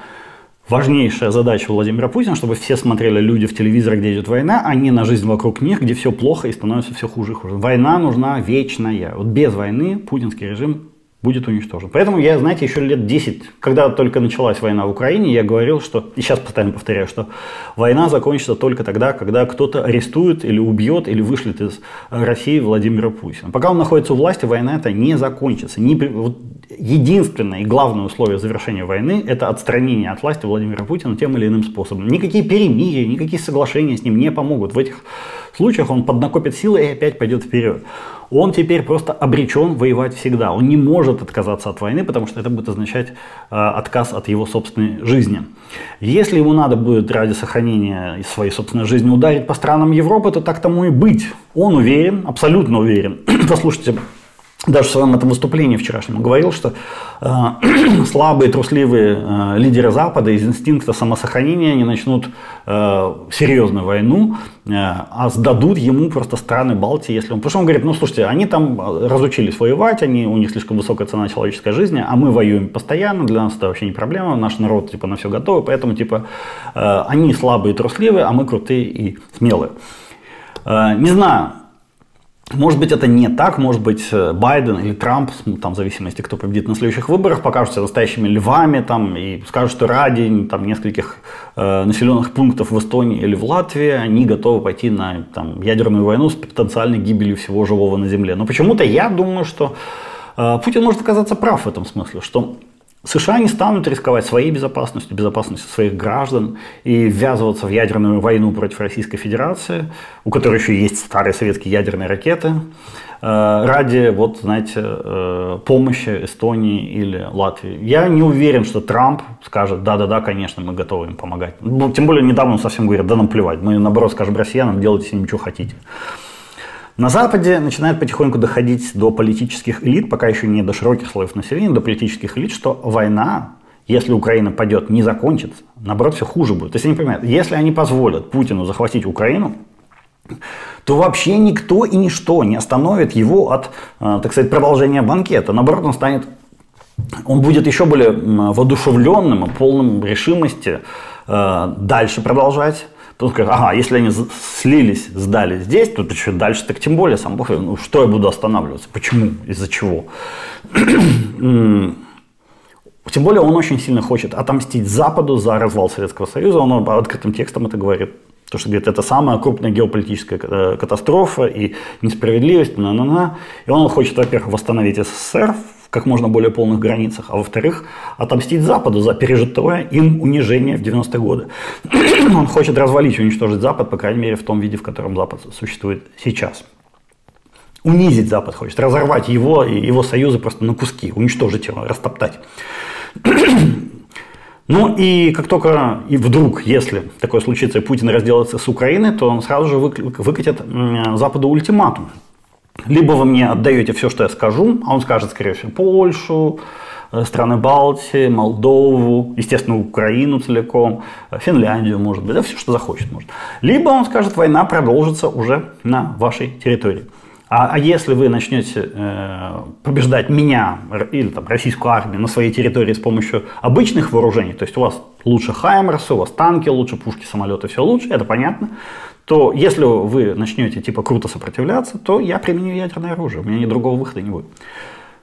важнейшая задача Владимира Путина, чтобы все смотрели люди в телевизор, где идет война, а не на жизнь вокруг них, где все плохо и становится все хуже и хуже. Война нужна вечная. Вот без войны путинский режим будет уничтожен. Поэтому я, знаете, еще лет 10, когда только началась война в Украине, я говорил, что, и сейчас постоянно повторяю, что война закончится только тогда, когда кто-то арестует или убьет, или вышлет из России Владимира Путина. Пока он находится у власти, война это не закончится. Не, вот, единственное и главное условие завершения войны – это отстранение от власти Владимира Путина тем или иным способом. Никакие перемирия, никакие соглашения с ним не помогут. В этих случаях он поднакопит силы и опять пойдет вперед. Он теперь просто обречен воевать всегда. Он не может отказаться от войны, потому что это будет означать э, отказ от его собственной жизни. Если ему надо будет ради сохранения своей собственной жизни ударить по странам Европы, то так тому и быть. Он уверен, абсолютно уверен. Послушайте, даже в своем этом выступлении вчерашнем говорил, что э, слабые, трусливые э, лидеры Запада из инстинкта самосохранения не начнут э, серьезную войну, а сдадут ему просто страны Балтии, если он... Потому что он говорит, ну слушайте, они там разучились воевать, они, у них слишком высокая цена человеческой жизни, а мы воюем постоянно, для нас это вообще не проблема, наш народ типа на все готовы, поэтому типа они слабые, трусливые, а мы крутые и смелые. Не знаю, может быть, это не так, может быть, э, Байден или Трамп, там, в зависимости, кто победит на следующих выборах, покажутся настоящими львами там, и скажут, что ради там, нескольких э, населенных пунктов в Эстонии или в Латвии они готовы пойти на там, ядерную войну с потенциальной гибелью всего живого на Земле. Но почему-то я думаю, что э, Путин может оказаться прав в этом смысле, что США не станут рисковать своей безопасностью, безопасностью своих граждан и ввязываться в ядерную войну против Российской Федерации, у которой еще есть старые советские ядерные ракеты, э, ради, вот, знаете, э, помощи Эстонии или Латвии. Я не уверен, что Трамп скажет, да-да-да, конечно, мы готовы им помогать. Ну, тем более недавно он совсем говорит, да нам плевать, мы наоборот скажем россиянам, делайте с ними, что хотите. На Западе начинает потихоньку доходить до политических элит, пока еще не до широких слоев населения, до политических элит, что война, если Украина падет, не закончится. Наоборот, все хуже будет. То есть они понимают, если они позволят Путину захватить Украину, то вообще никто и ничто не остановит его от, э, так сказать, продолжения банкета. Наоборот, он станет, он будет еще более воодушевленным и полным решимости э, дальше продолжать Тут скажет, ага, если они слились, сдали здесь, то что дальше так тем более сам Бог, ну что я буду останавливаться, почему, из-за чего. Тем более он очень сильно хочет отомстить Западу за развал Советского Союза, он открытым текстом это говорит. То, что говорит, это самая крупная геополитическая э, катастрофа и несправедливость, на -на -на. И он хочет, во-первых, восстановить СССР как можно более полных границах, а во-вторых, отомстить Западу за пережитое им унижение в 90-е годы. Он хочет развалить, уничтожить Запад, по крайней мере, в том виде, в котором Запад существует сейчас. Унизить Запад хочет, разорвать его и его союзы просто на куски, уничтожить его, растоптать. Ну и как только и вдруг, если такое случится, и Путин разделается с Украиной, то он сразу же выкатит Западу ультиматум. Либо вы мне отдаете все, что я скажу, а он скажет, скорее всего, Польшу, э, страны Балтии, Молдову, естественно, Украину целиком, э, Финляндию, может быть, да, все, что захочет, может. Либо он скажет, война продолжится уже на вашей территории. А, а если вы начнете э, побеждать меня или там, российскую армию на своей территории с помощью обычных вооружений, то есть у вас лучше Хаймерсы, у вас танки лучше, пушки, самолеты, все лучше, это понятно, то если вы начнете типа круто сопротивляться, то я применю ядерное оружие, у меня ни другого выхода не будет.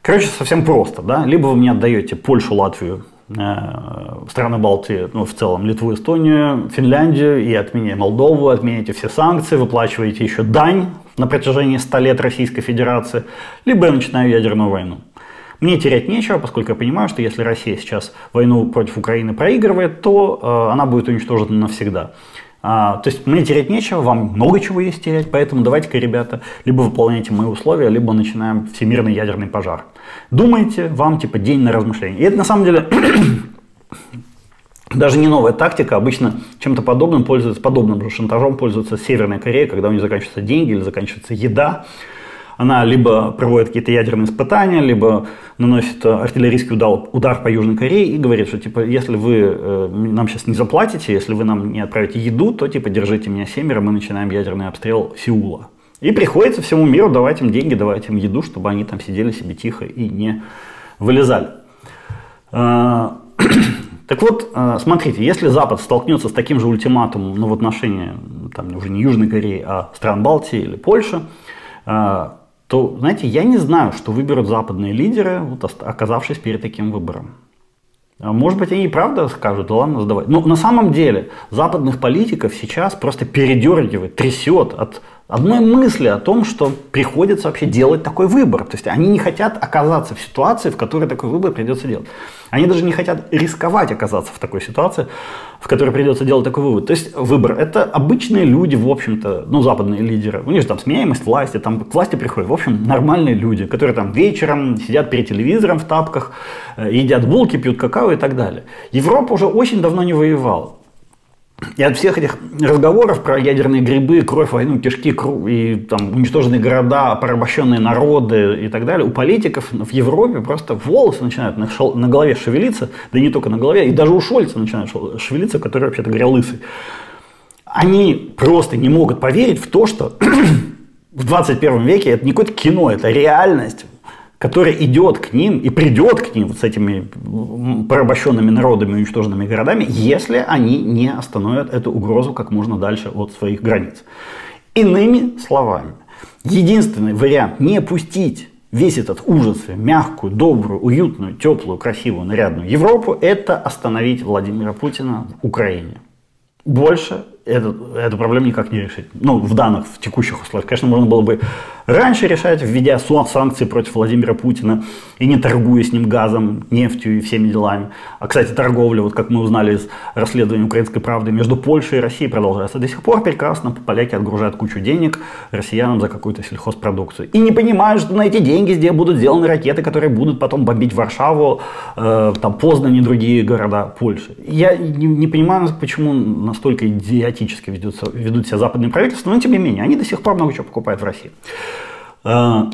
Короче, совсем просто, да, либо вы мне отдаете Польшу, Латвию, э, страны Балтии, ну, в целом, Литву, Эстонию, Финляндию и отменяете Молдову, отменяете все санкции, выплачиваете еще дань на протяжении 100 лет Российской Федерации, либо я начинаю ядерную войну. Мне терять нечего, поскольку я понимаю, что если Россия сейчас войну против Украины проигрывает, то э, она будет уничтожена навсегда. А, то есть мне терять нечего, вам много чего есть терять, поэтому давайте-ка, ребята, либо выполняйте мои условия, либо начинаем всемирный ядерный пожар. Думайте, вам типа день на размышление. И это на самом деле даже не новая тактика, обычно чем-то подобным пользуется, подобным же шантажом пользуется Северная Корея, когда у них заканчиваются деньги или заканчивается еда, она либо проводит какие-то ядерные испытания, либо наносит артиллерийский удар, удар по Южной Корее и говорит, что типа, если вы э, нам сейчас не заплатите, если вы нам не отправите еду, то типа держите меня семеро, мы начинаем ядерный обстрел Сеула. И приходится всему миру давать им деньги, давать им еду, чтобы они там сидели себе тихо и не вылезали. А, Так вот, э, смотрите, если Запад столкнется с таким же ультиматумом ну, в отношении там, уже не Южной Кореи, а стран Балтии или Польши, э, то, знаете, я не знаю, что выберут западные лидеры, вот, оказавшись перед таким выбором. А может быть, они и правда скажут, да ладно, сдавай. Но на самом деле западных политиков сейчас просто передергивает, трясет от одной мысли о том, что приходится вообще делать такой выбор. То есть они не хотят оказаться в ситуации, в которой такой выбор придется делать. Они даже не хотят рисковать оказаться в такой ситуации, в которой придется делать такой вывод. То есть выбор – это обычные люди, в общем-то, ну, западные лидеры. У них же там сменяемость власти, там к власти приходят, в общем, нормальные люди, которые там вечером сидят перед телевизором в тапках, э, едят булки, пьют какао и так далее. Европа уже очень давно не воевала. И от всех этих разговоров про ядерные грибы, кровь, войну, кишки и там, уничтоженные города, порабощенные народы и так далее, у политиков в Европе просто волосы начинают на, шел, на голове шевелиться, да не только на голове, и даже у Шольца начинают шевелиться, который вообще-то говоря лысый. Они просто не могут поверить в то, что в 21 веке это не какое-то кино, это реальность который идет к ним и придет к ним вот с этими порабощенными народами, уничтоженными городами, если они не остановят эту угрозу как можно дальше от своих границ. Иными словами, единственный вариант не пустить весь этот ужас мягкую, добрую, уютную, теплую, красивую, нарядную Европу, это остановить Владимира Путина в Украине. Больше эту, эту проблему никак не решить. Ну, в данных, в текущих условиях. Конечно, можно было бы раньше решать, введя санкции против Владимира Путина и не торгуя с ним газом, нефтью и всеми делами. А, кстати, торговля, вот как мы узнали из расследования «Украинской правды», между Польшей и Россией продолжается до сих пор прекрасно. Поляки отгружают кучу денег россиянам за какую-то сельхозпродукцию. И не понимают, что на эти деньги здесь будут сделаны ракеты, которые будут потом бомбить Варшаву, э, там, Познань и другие города Польши. Я не, не понимаю, почему настолько идиотично идиотически ведут, ведут себя западные правительства, но тем не менее, они до сих пор много чего покупают в России. А,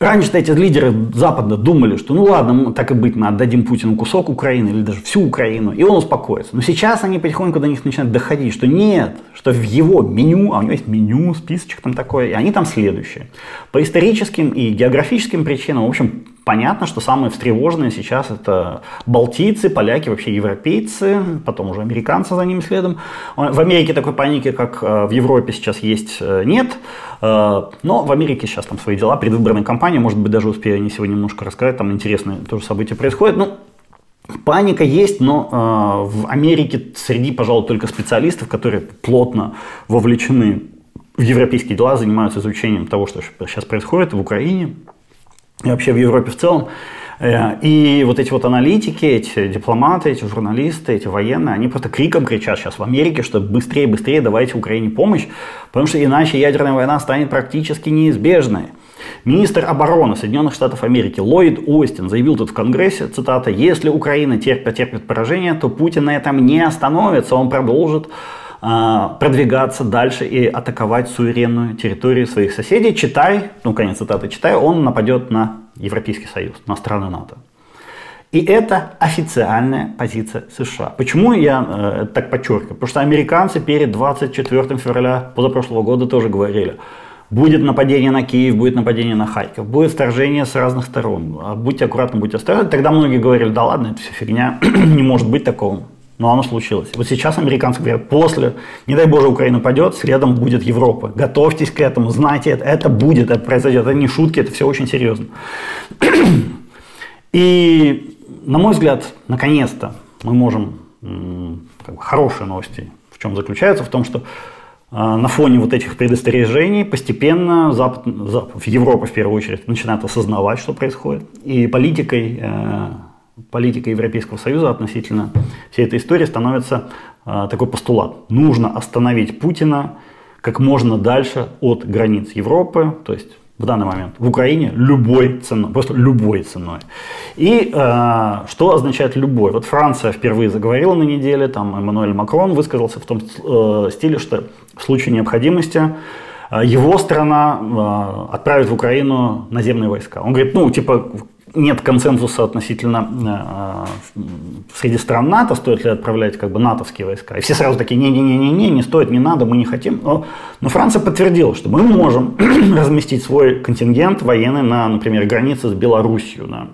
раньше эти лидеры Запада думали, что ну ладно, так и быть, мы отдадим Путину кусок Украины или даже всю Украину, и он успокоится. Но сейчас они потихоньку до них начинают доходить, что нет, что в его меню, а у него есть меню, списочек там такой, и они там следующие. По историческим и географическим причинам, в общем, Понятно, что самые встревоженные сейчас это балтийцы, поляки, вообще европейцы, потом уже американцы за ними следом. В Америке такой паники, как э, в Европе сейчас есть, э, нет. Э, но в Америке сейчас там свои дела, предвыборная кампания, может быть, даже успею они сегодня немножко рассказать, там интересные тоже события происходят. Ну, Паника есть, но э, в Америке среди, пожалуй, только специалистов, которые плотно вовлечены в европейские дела, занимаются изучением того, что сейчас происходит в Украине, и вообще в Европе в целом. Э, и вот эти вот аналитики, эти дипломаты, эти журналисты, эти военные, они просто криком кричат сейчас в Америке, что быстрее, быстрее давайте Украине помощь, потому что иначе ядерная война станет практически неизбежной. Министр обороны Соединенных Штатов Америки Ллойд Остин заявил тут в Конгрессе, цитата, «Если Украина терпит, терпит поражение, то Путин на этом не остановится, он продолжит продвигаться дальше и атаковать суверенную территорию своих соседей. Читай, ну конец цитаты, читай, он нападет на Европейский Союз, на страны НАТО. И это официальная позиция США. Почему я э, так подчеркиваю? Потому что американцы перед 24 февраля позапрошлого года тоже говорили, будет нападение на Киев, будет нападение на Харьков, будет вторжение с разных сторон. А будьте аккуратны, будьте осторожны. Тогда многие говорили, да ладно, это все фигня, не может быть такого но оно случилось. Вот сейчас американцы говорят, после, не дай боже, Украина падет, следом будет Европа. Готовьтесь к этому, знайте это, это будет, это произойдет. Это не шутки, это все очень серьезно. И, на мой взгляд, наконец-то мы можем, как бы, хорошие новости в чем заключаются, в том, что а, на фоне вот этих предостережений постепенно Запад, Запад, Европа в первую очередь начинает осознавать, что происходит. И политикой э, политика Европейского Союза относительно всей этой истории становится э, такой постулат. Нужно остановить Путина как можно дальше от границ Европы, то есть в данный момент в Украине любой ценой, просто любой ценой. И э, что означает любой? Вот Франция впервые заговорила на неделе, там Эммануэль Макрон высказался в том э, стиле, что в случае необходимости э, его страна э, отправит в Украину наземные войска. Он говорит, ну, типа, нет консенсуса относительно э, среди стран НАТО, стоит ли отправлять как бы натовские войска. И все сразу такие, не-не-не-не, не стоит, не надо, мы не хотим. Но, но Франция подтвердила, что мы можем разместить свой контингент военный на, например, границе с Белоруссией. Да.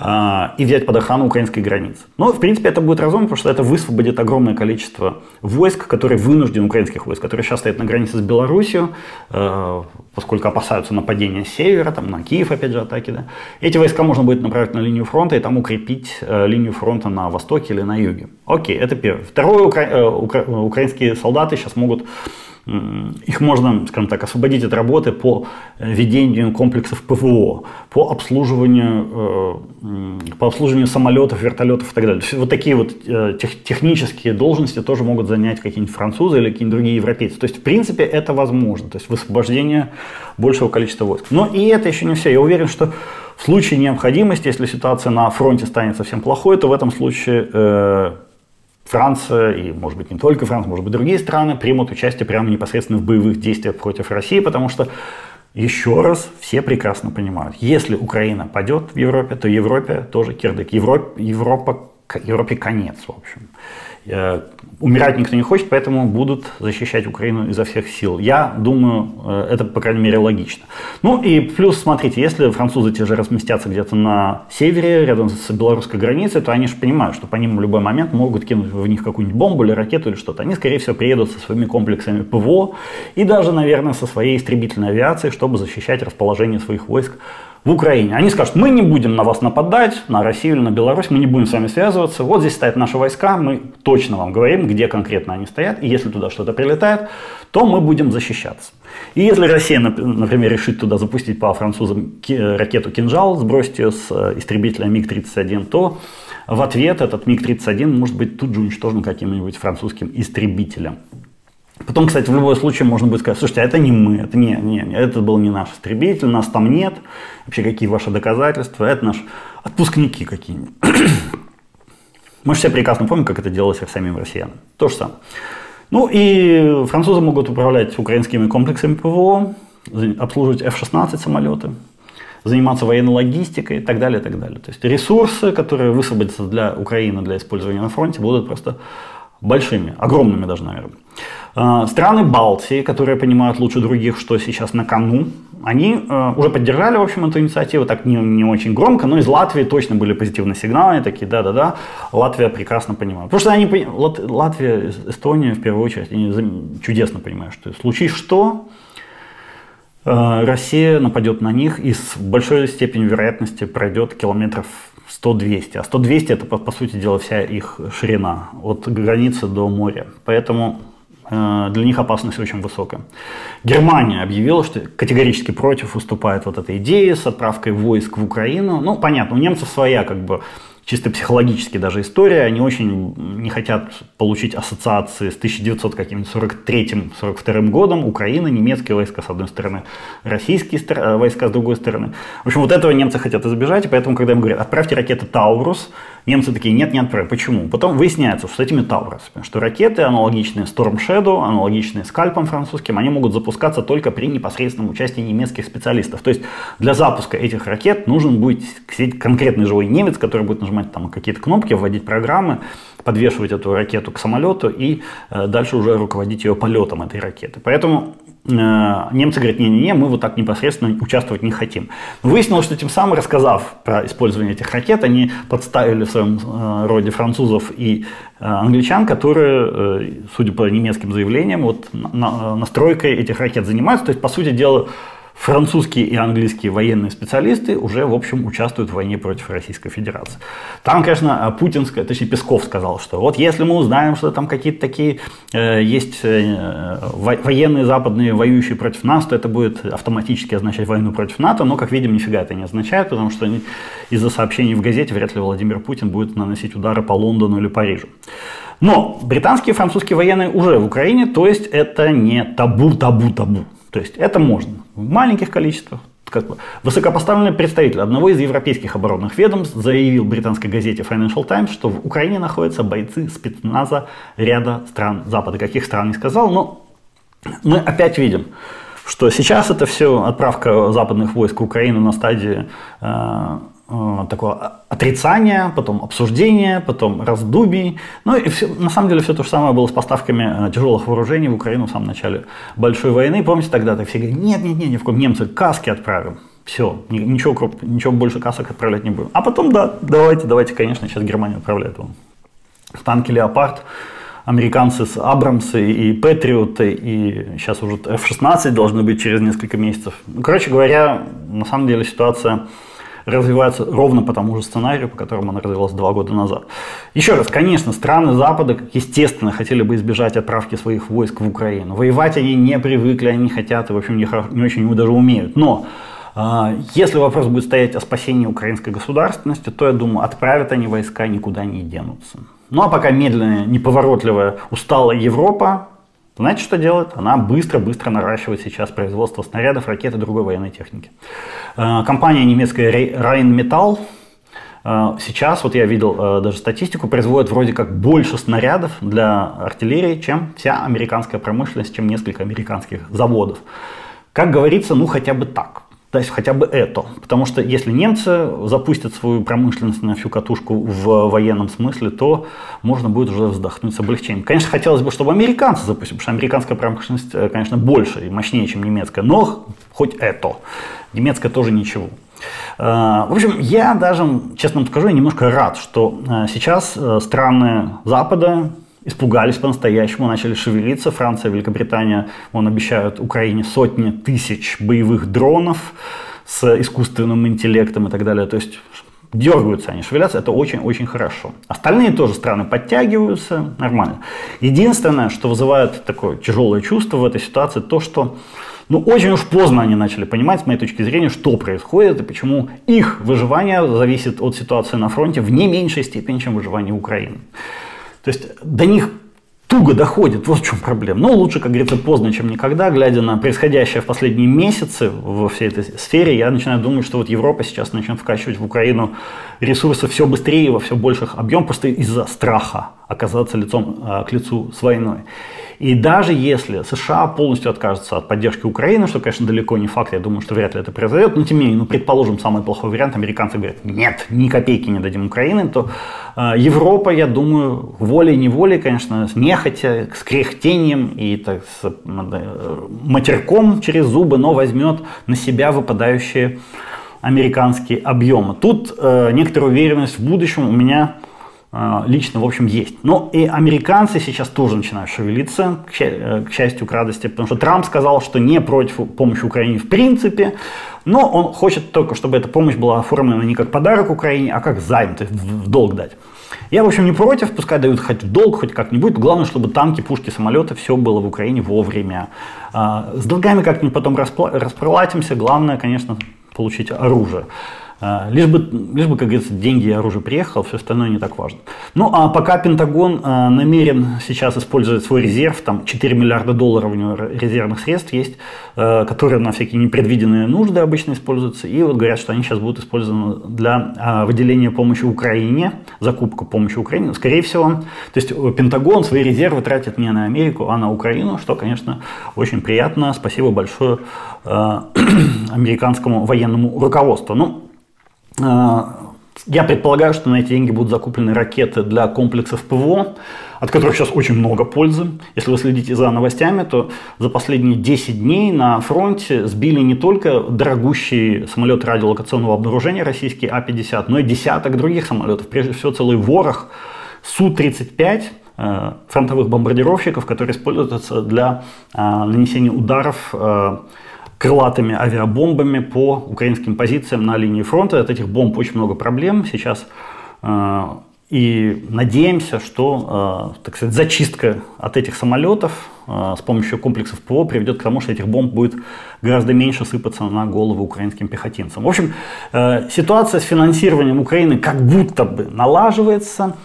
А, и взять под охрану украинской границы. Но, в принципе, это будет разумно, потому что это высвободит огромное количество войск, которые вынуждены, украинских войск, которые сейчас стоят на границе с Беларусью, э, поскольку опасаются нападения с севера, там на Киев, опять же, атаки. Да. Эти войска можно будет направить на линию фронта и там укрепить э, линию фронта на востоке или на юге. Окей, это первое. Второе, укра... Э, укра... украинские солдаты сейчас могут их можно, скажем так, освободить от работы по э, ведению комплексов ПВО, по обслуживанию, э, по обслуживанию самолетов, вертолетов и так далее. Вот такие вот э, технические должности тоже могут занять какие-нибудь французы или какие-нибудь другие европейцы. То есть, в принципе, это возможно. То есть, высвобождение большего количества войск. Но и это еще не все. Я уверен, что в случае необходимости, если ситуация на фронте станет совсем плохой, то в этом случае Франция и, может быть, не только Франция, может быть, другие страны примут участие прямо непосредственно в боевых действиях против России, потому что, еще раз, все прекрасно понимают, если Украина падет в Европе, то Европе тоже кирдык. Европа, Европа, Европе конец, в общем. Умирать никто не хочет, поэтому будут защищать Украину изо всех сил. Я думаю, э, это, по крайней мере, логично. Ну и плюс, смотрите, если французы те же разместятся где-то на севере, рядом с белорусской границей, то они же понимают, что по ним в любой момент могут кинуть в них какую-нибудь бомбу или ракету или что-то. Они, скорее всего, приедут со своими комплексами ПВО и даже, наверное, со своей истребительной авиацией, чтобы защищать расположение своих войск в Украине. Они скажут, мы не будем на вас нападать, на Россию или на Беларусь, мы не будем с вами связываться. Вот здесь стоят наши войска, мы точно вам говорим, где конкретно они стоят. И если туда что-то прилетает, то мы будем защищаться. И если Россия, например, решит туда запустить по французам ракету «Кинжал», сбросить ее с э, истребителя МиГ-31, то в ответ этот МиГ-31 может быть тут же уничтожен каким-нибудь французским истребителем. Потом, кстати, в любом случае можно будет сказать, слушайте, а это не мы, это не, не, это был не наш истребитель, нас там нет, вообще какие ваши доказательства, это наш отпускники какие-нибудь. Мы же все прекрасно помним, как это делалось самим россиянам. То же самое. Ну и французы могут управлять украинскими комплексами ПВО, обслуживать F-16 самолеты, заниматься военной логистикой и так далее, и так далее. То есть ресурсы, которые высвободятся для Украины для использования на фронте, будут просто большими, огромными даже, наверное. А, страны Балтии, которые понимают лучше других, что сейчас на кону, они э, уже поддержали, в общем, эту инициативу, так не, не очень громко, но из Латвии точно были позитивные сигналы, такие, да-да-да, Латвия прекрасно понимает. Потому что они, Лат, Латвия, Эстония, в первую очередь, они чудесно понимают, что случись что, э, Россия нападет на них и с большой степенью вероятности пройдет километров 100-200. А 100-200 это, по, по сути дела, вся их ширина от границы до моря. Поэтому Э, для них опасность очень высокая. Германия объявила, что категорически против выступает вот этой идеи с отправкой войск в Украину. Ну, понятно, у немцев своя как бы чисто психологически даже история, они очень не хотят получить ассоциации с 1943-42 годом, Украина, немецкие войска с одной стороны, российские э, войска с другой стороны. В общем, вот этого немцы хотят избежать, и поэтому, когда им говорят, отправьте ракеты «Таурус», немцы такие, нет, не отправим. Почему? Потом выясняется, что этими «Таурусами», что ракеты, аналогичные Storm Shadow, аналогичные «Скальпам» французским, они могут запускаться только при непосредственном участии немецких специалистов. То есть для запуска этих ракет нужен будет конкретный живой немец, который будет нажимать там какие-то кнопки, вводить программы, подвешивать эту ракету к самолету и э, дальше уже руководить ее полетом этой ракеты. Поэтому немцы говорят, не-не-не, мы вот так непосредственно участвовать не хотим. Выяснилось, что тем самым, рассказав про использование этих ракет, они подставили в своем э, роде французов и э, англичан, которые, э, судя по немецким заявлениям, вот на, настройкой этих ракет занимаются. То есть, по сути дела, французские и английские военные специалисты уже, в общем, участвуют в войне против Российской Федерации. Там, конечно, Путинская, точнее Песков сказал, что вот если мы узнаем, что там какие-то такие э, есть э, военные западные, воюющие против нас, то это будет автоматически означать войну против НАТО, но, как видим, нифига это не означает, потому что из-за сообщений в газете вряд ли Владимир Путин будет наносить удары по Лондону или Парижу. Но британские и французские военные уже в Украине, то есть это не табу, табу, табу. То есть это можно в маленьких количествах. Как бы. Высокопоставленный представитель одного из европейских оборонных ведомств заявил британской газете Financial Times, что в Украине находятся бойцы спецназа ряда стран Запада. Каких стран не сказал, но мы опять видим, что сейчас это все отправка западных войск в Украину на стадии э, Э, такое отрицание, потом обсуждение, потом раздубий. Ну и все, на самом деле все то же самое было с поставками э, тяжелых вооружений в Украину в самом начале большой войны. Помните тогда так все говорили, нет, нет, нет, ни в коем немцы каски отправим. Все, ничего, ничего больше касок отправлять не будем. А потом, да, давайте, давайте, конечно, сейчас Германия отправляет вам танки «Леопард», американцы с Абрамсы и Патриоты, и сейчас уже F-16 должны быть через несколько месяцев. Ну, короче говоря, на самом деле ситуация развивается ровно по тому же сценарию, по которому она развивалась два года назад. Еще раз, конечно, страны Запада, естественно, хотели бы избежать отправки своих войск в Украину. Воевать они не привыкли, они не хотят и, в общем, не, не очень даже умеют. Но а, если вопрос будет стоять о спасении украинской государственности, то, я думаю, отправят они войска, никуда не денутся. Ну а пока медленная, неповоротливая, усталая Европа, знаете, что делает? Она быстро-быстро наращивает сейчас производство снарядов, ракет и другой военной техники. А, компания немецкая Rheinmetall а, сейчас, вот я видел даже статистику, производит вроде как больше снарядов для артиллерии, чем вся американская промышленность, чем несколько американских заводов. Как говорится, ну хотя бы так. То есть хотя бы это. Потому что если немцы запустят свою промышленность на всю катушку в военном смысле, то можно будет уже вздохнуть с облегчением. Конечно, хотелось бы, чтобы американцы запустили, потому что американская промышленность, э, конечно, больше и мощнее, чем немецкая. Но хоть это. Немецкая тоже ничего. Э, в общем, я даже, честно вам скажу, немножко рад, что э, сейчас страны Запада испугались по-настоящему, начали шевелиться. Франция, Великобритания, он обещают Украине сотни тысяч боевых дронов с искусственным интеллектом и так далее. То есть дергаются они, шевелятся, это очень-очень хорошо. Остальные тоже страны подтягиваются, нормально. Единственное, что вызывает такое тяжелое чувство в этой ситуации, то, что ну, очень уж поздно они начали понимать, с моей точки зрения, что происходит и почему их выживание зависит от ситуации на фронте в не меньшей степени, чем выживание Украины. То есть до них туго доходит, вот в чем проблема. Но лучше, как говорится, поздно, чем никогда. Глядя на происходящее в последние месяцы во всей этой сфере, я начинаю думать, что вот Европа сейчас начнет вкачивать в Украину ресурсы все быстрее во все больших объемах, просто из-за страха оказаться лицом а, к лицу с войной. И даже если США полностью откажутся от поддержки Украины, что, конечно, далеко не факт, я думаю, что вряд ли это произойдет, но тем не менее, ну, предположим, самый плохой вариант, американцы говорят, нет, ни копейки не дадим Украины, то э, Европа, я думаю, волей-неволей, конечно, с нехотя, с кряхтением и так, с матерком через зубы, но возьмет на себя выпадающие американские объемы. Тут э, некоторая уверенность в будущем у меня лично, в общем, есть. Но и американцы сейчас тоже начинают шевелиться, э, к счастью, к радости, потому что Трамп сказал, что не против помощи Украине в принципе, но он хочет только, чтобы эта помощь была оформлена не как подарок Украине, а как займ, то есть в долг дать. Я, в общем, не против, пускай дают хоть в долг, хоть как-нибудь. Главное, чтобы танки, пушки, самолеты, все было в Украине вовремя. А, с долгами как-нибудь потом расплатимся. Главное, конечно, получить оружие. А, лишь бы, лишь бы, как говорится, деньги и оружие приехало, все остальное не так важно. Ну, а пока Пентагон а, намерен сейчас использовать свой резерв, там 4 миллиарда долларов у него резервных средств есть, а, которые на всякие непредвиденные нужды обычно используются, и вот говорят, что они сейчас будут использованы для выделения помощи Украине, закупка помощи Украине, скорее всего. То есть Пентагон свои резервы тратит не на Америку, а на Украину, что, конечно, очень приятно. Спасибо большое американскому военному руководству. Ну, я предполагаю, что на эти деньги будут закуплены ракеты для комплексов ПВО, от которых сейчас очень много пользы. Если вы следите за новостями, то за последние 10 дней на фронте сбили не только дорогущий самолет радиолокационного обнаружения российский А-50, но и десяток других самолетов. Прежде всего целый ворох Су-35, э, фронтовых бомбардировщиков, которые используются для э, нанесения ударов э, крылатыми авиабомбами по украинским позициям на линии фронта. От этих бомб очень много проблем сейчас. Э, и надеемся, что, э, так сказать, зачистка от этих самолетов э, с помощью комплексов ПВО приведет к тому, что этих бомб будет гораздо меньше сыпаться на головы украинским пехотинцам. В общем, ситуация с финансированием Украины как будто бы налаживается.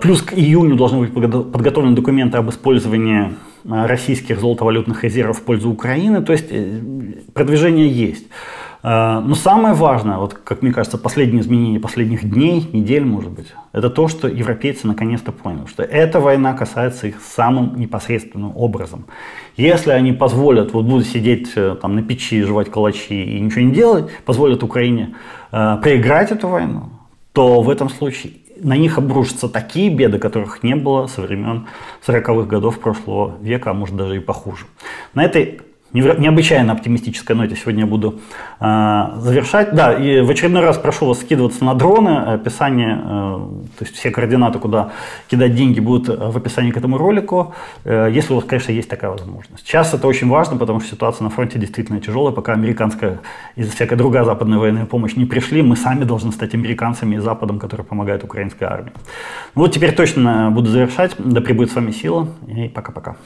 Плюс к июню должны быть подготовлены документы об использовании российских золотовалютных резервов в пользу Украины. То есть э, продвижение есть. Э, но самое важное, вот, как мне кажется, последние изменения последних дней, недель, может быть, это то, что европейцы наконец-то поняли, что эта война касается их самым непосредственным образом. Если они позволят, вот будут сидеть там на печи, жевать калачи и ничего не делать, позволят Украине э, проиграть эту войну, то в этом случае на них обрушатся такие беды, которых не было со времен 40-х годов прошлого века, а может даже и похуже. На этой необычайно оптимистической ноте сегодня я буду э, завершать. Да, и в очередной раз прошу вас скидываться на дроны. Описание, э, то есть все координаты, куда кидать деньги, будут в описании к этому ролику, э, если у вас, конечно, есть такая возможность. Сейчас это очень важно, потому что ситуация на фронте действительно тяжелая. Пока американская и всякая другая западная военная помощь не пришли, мы сами должны стать американцами и Западом, который помогает украинской армии. Ну вот теперь точно буду завершать. Да пребудет с вами сила и пока-пока.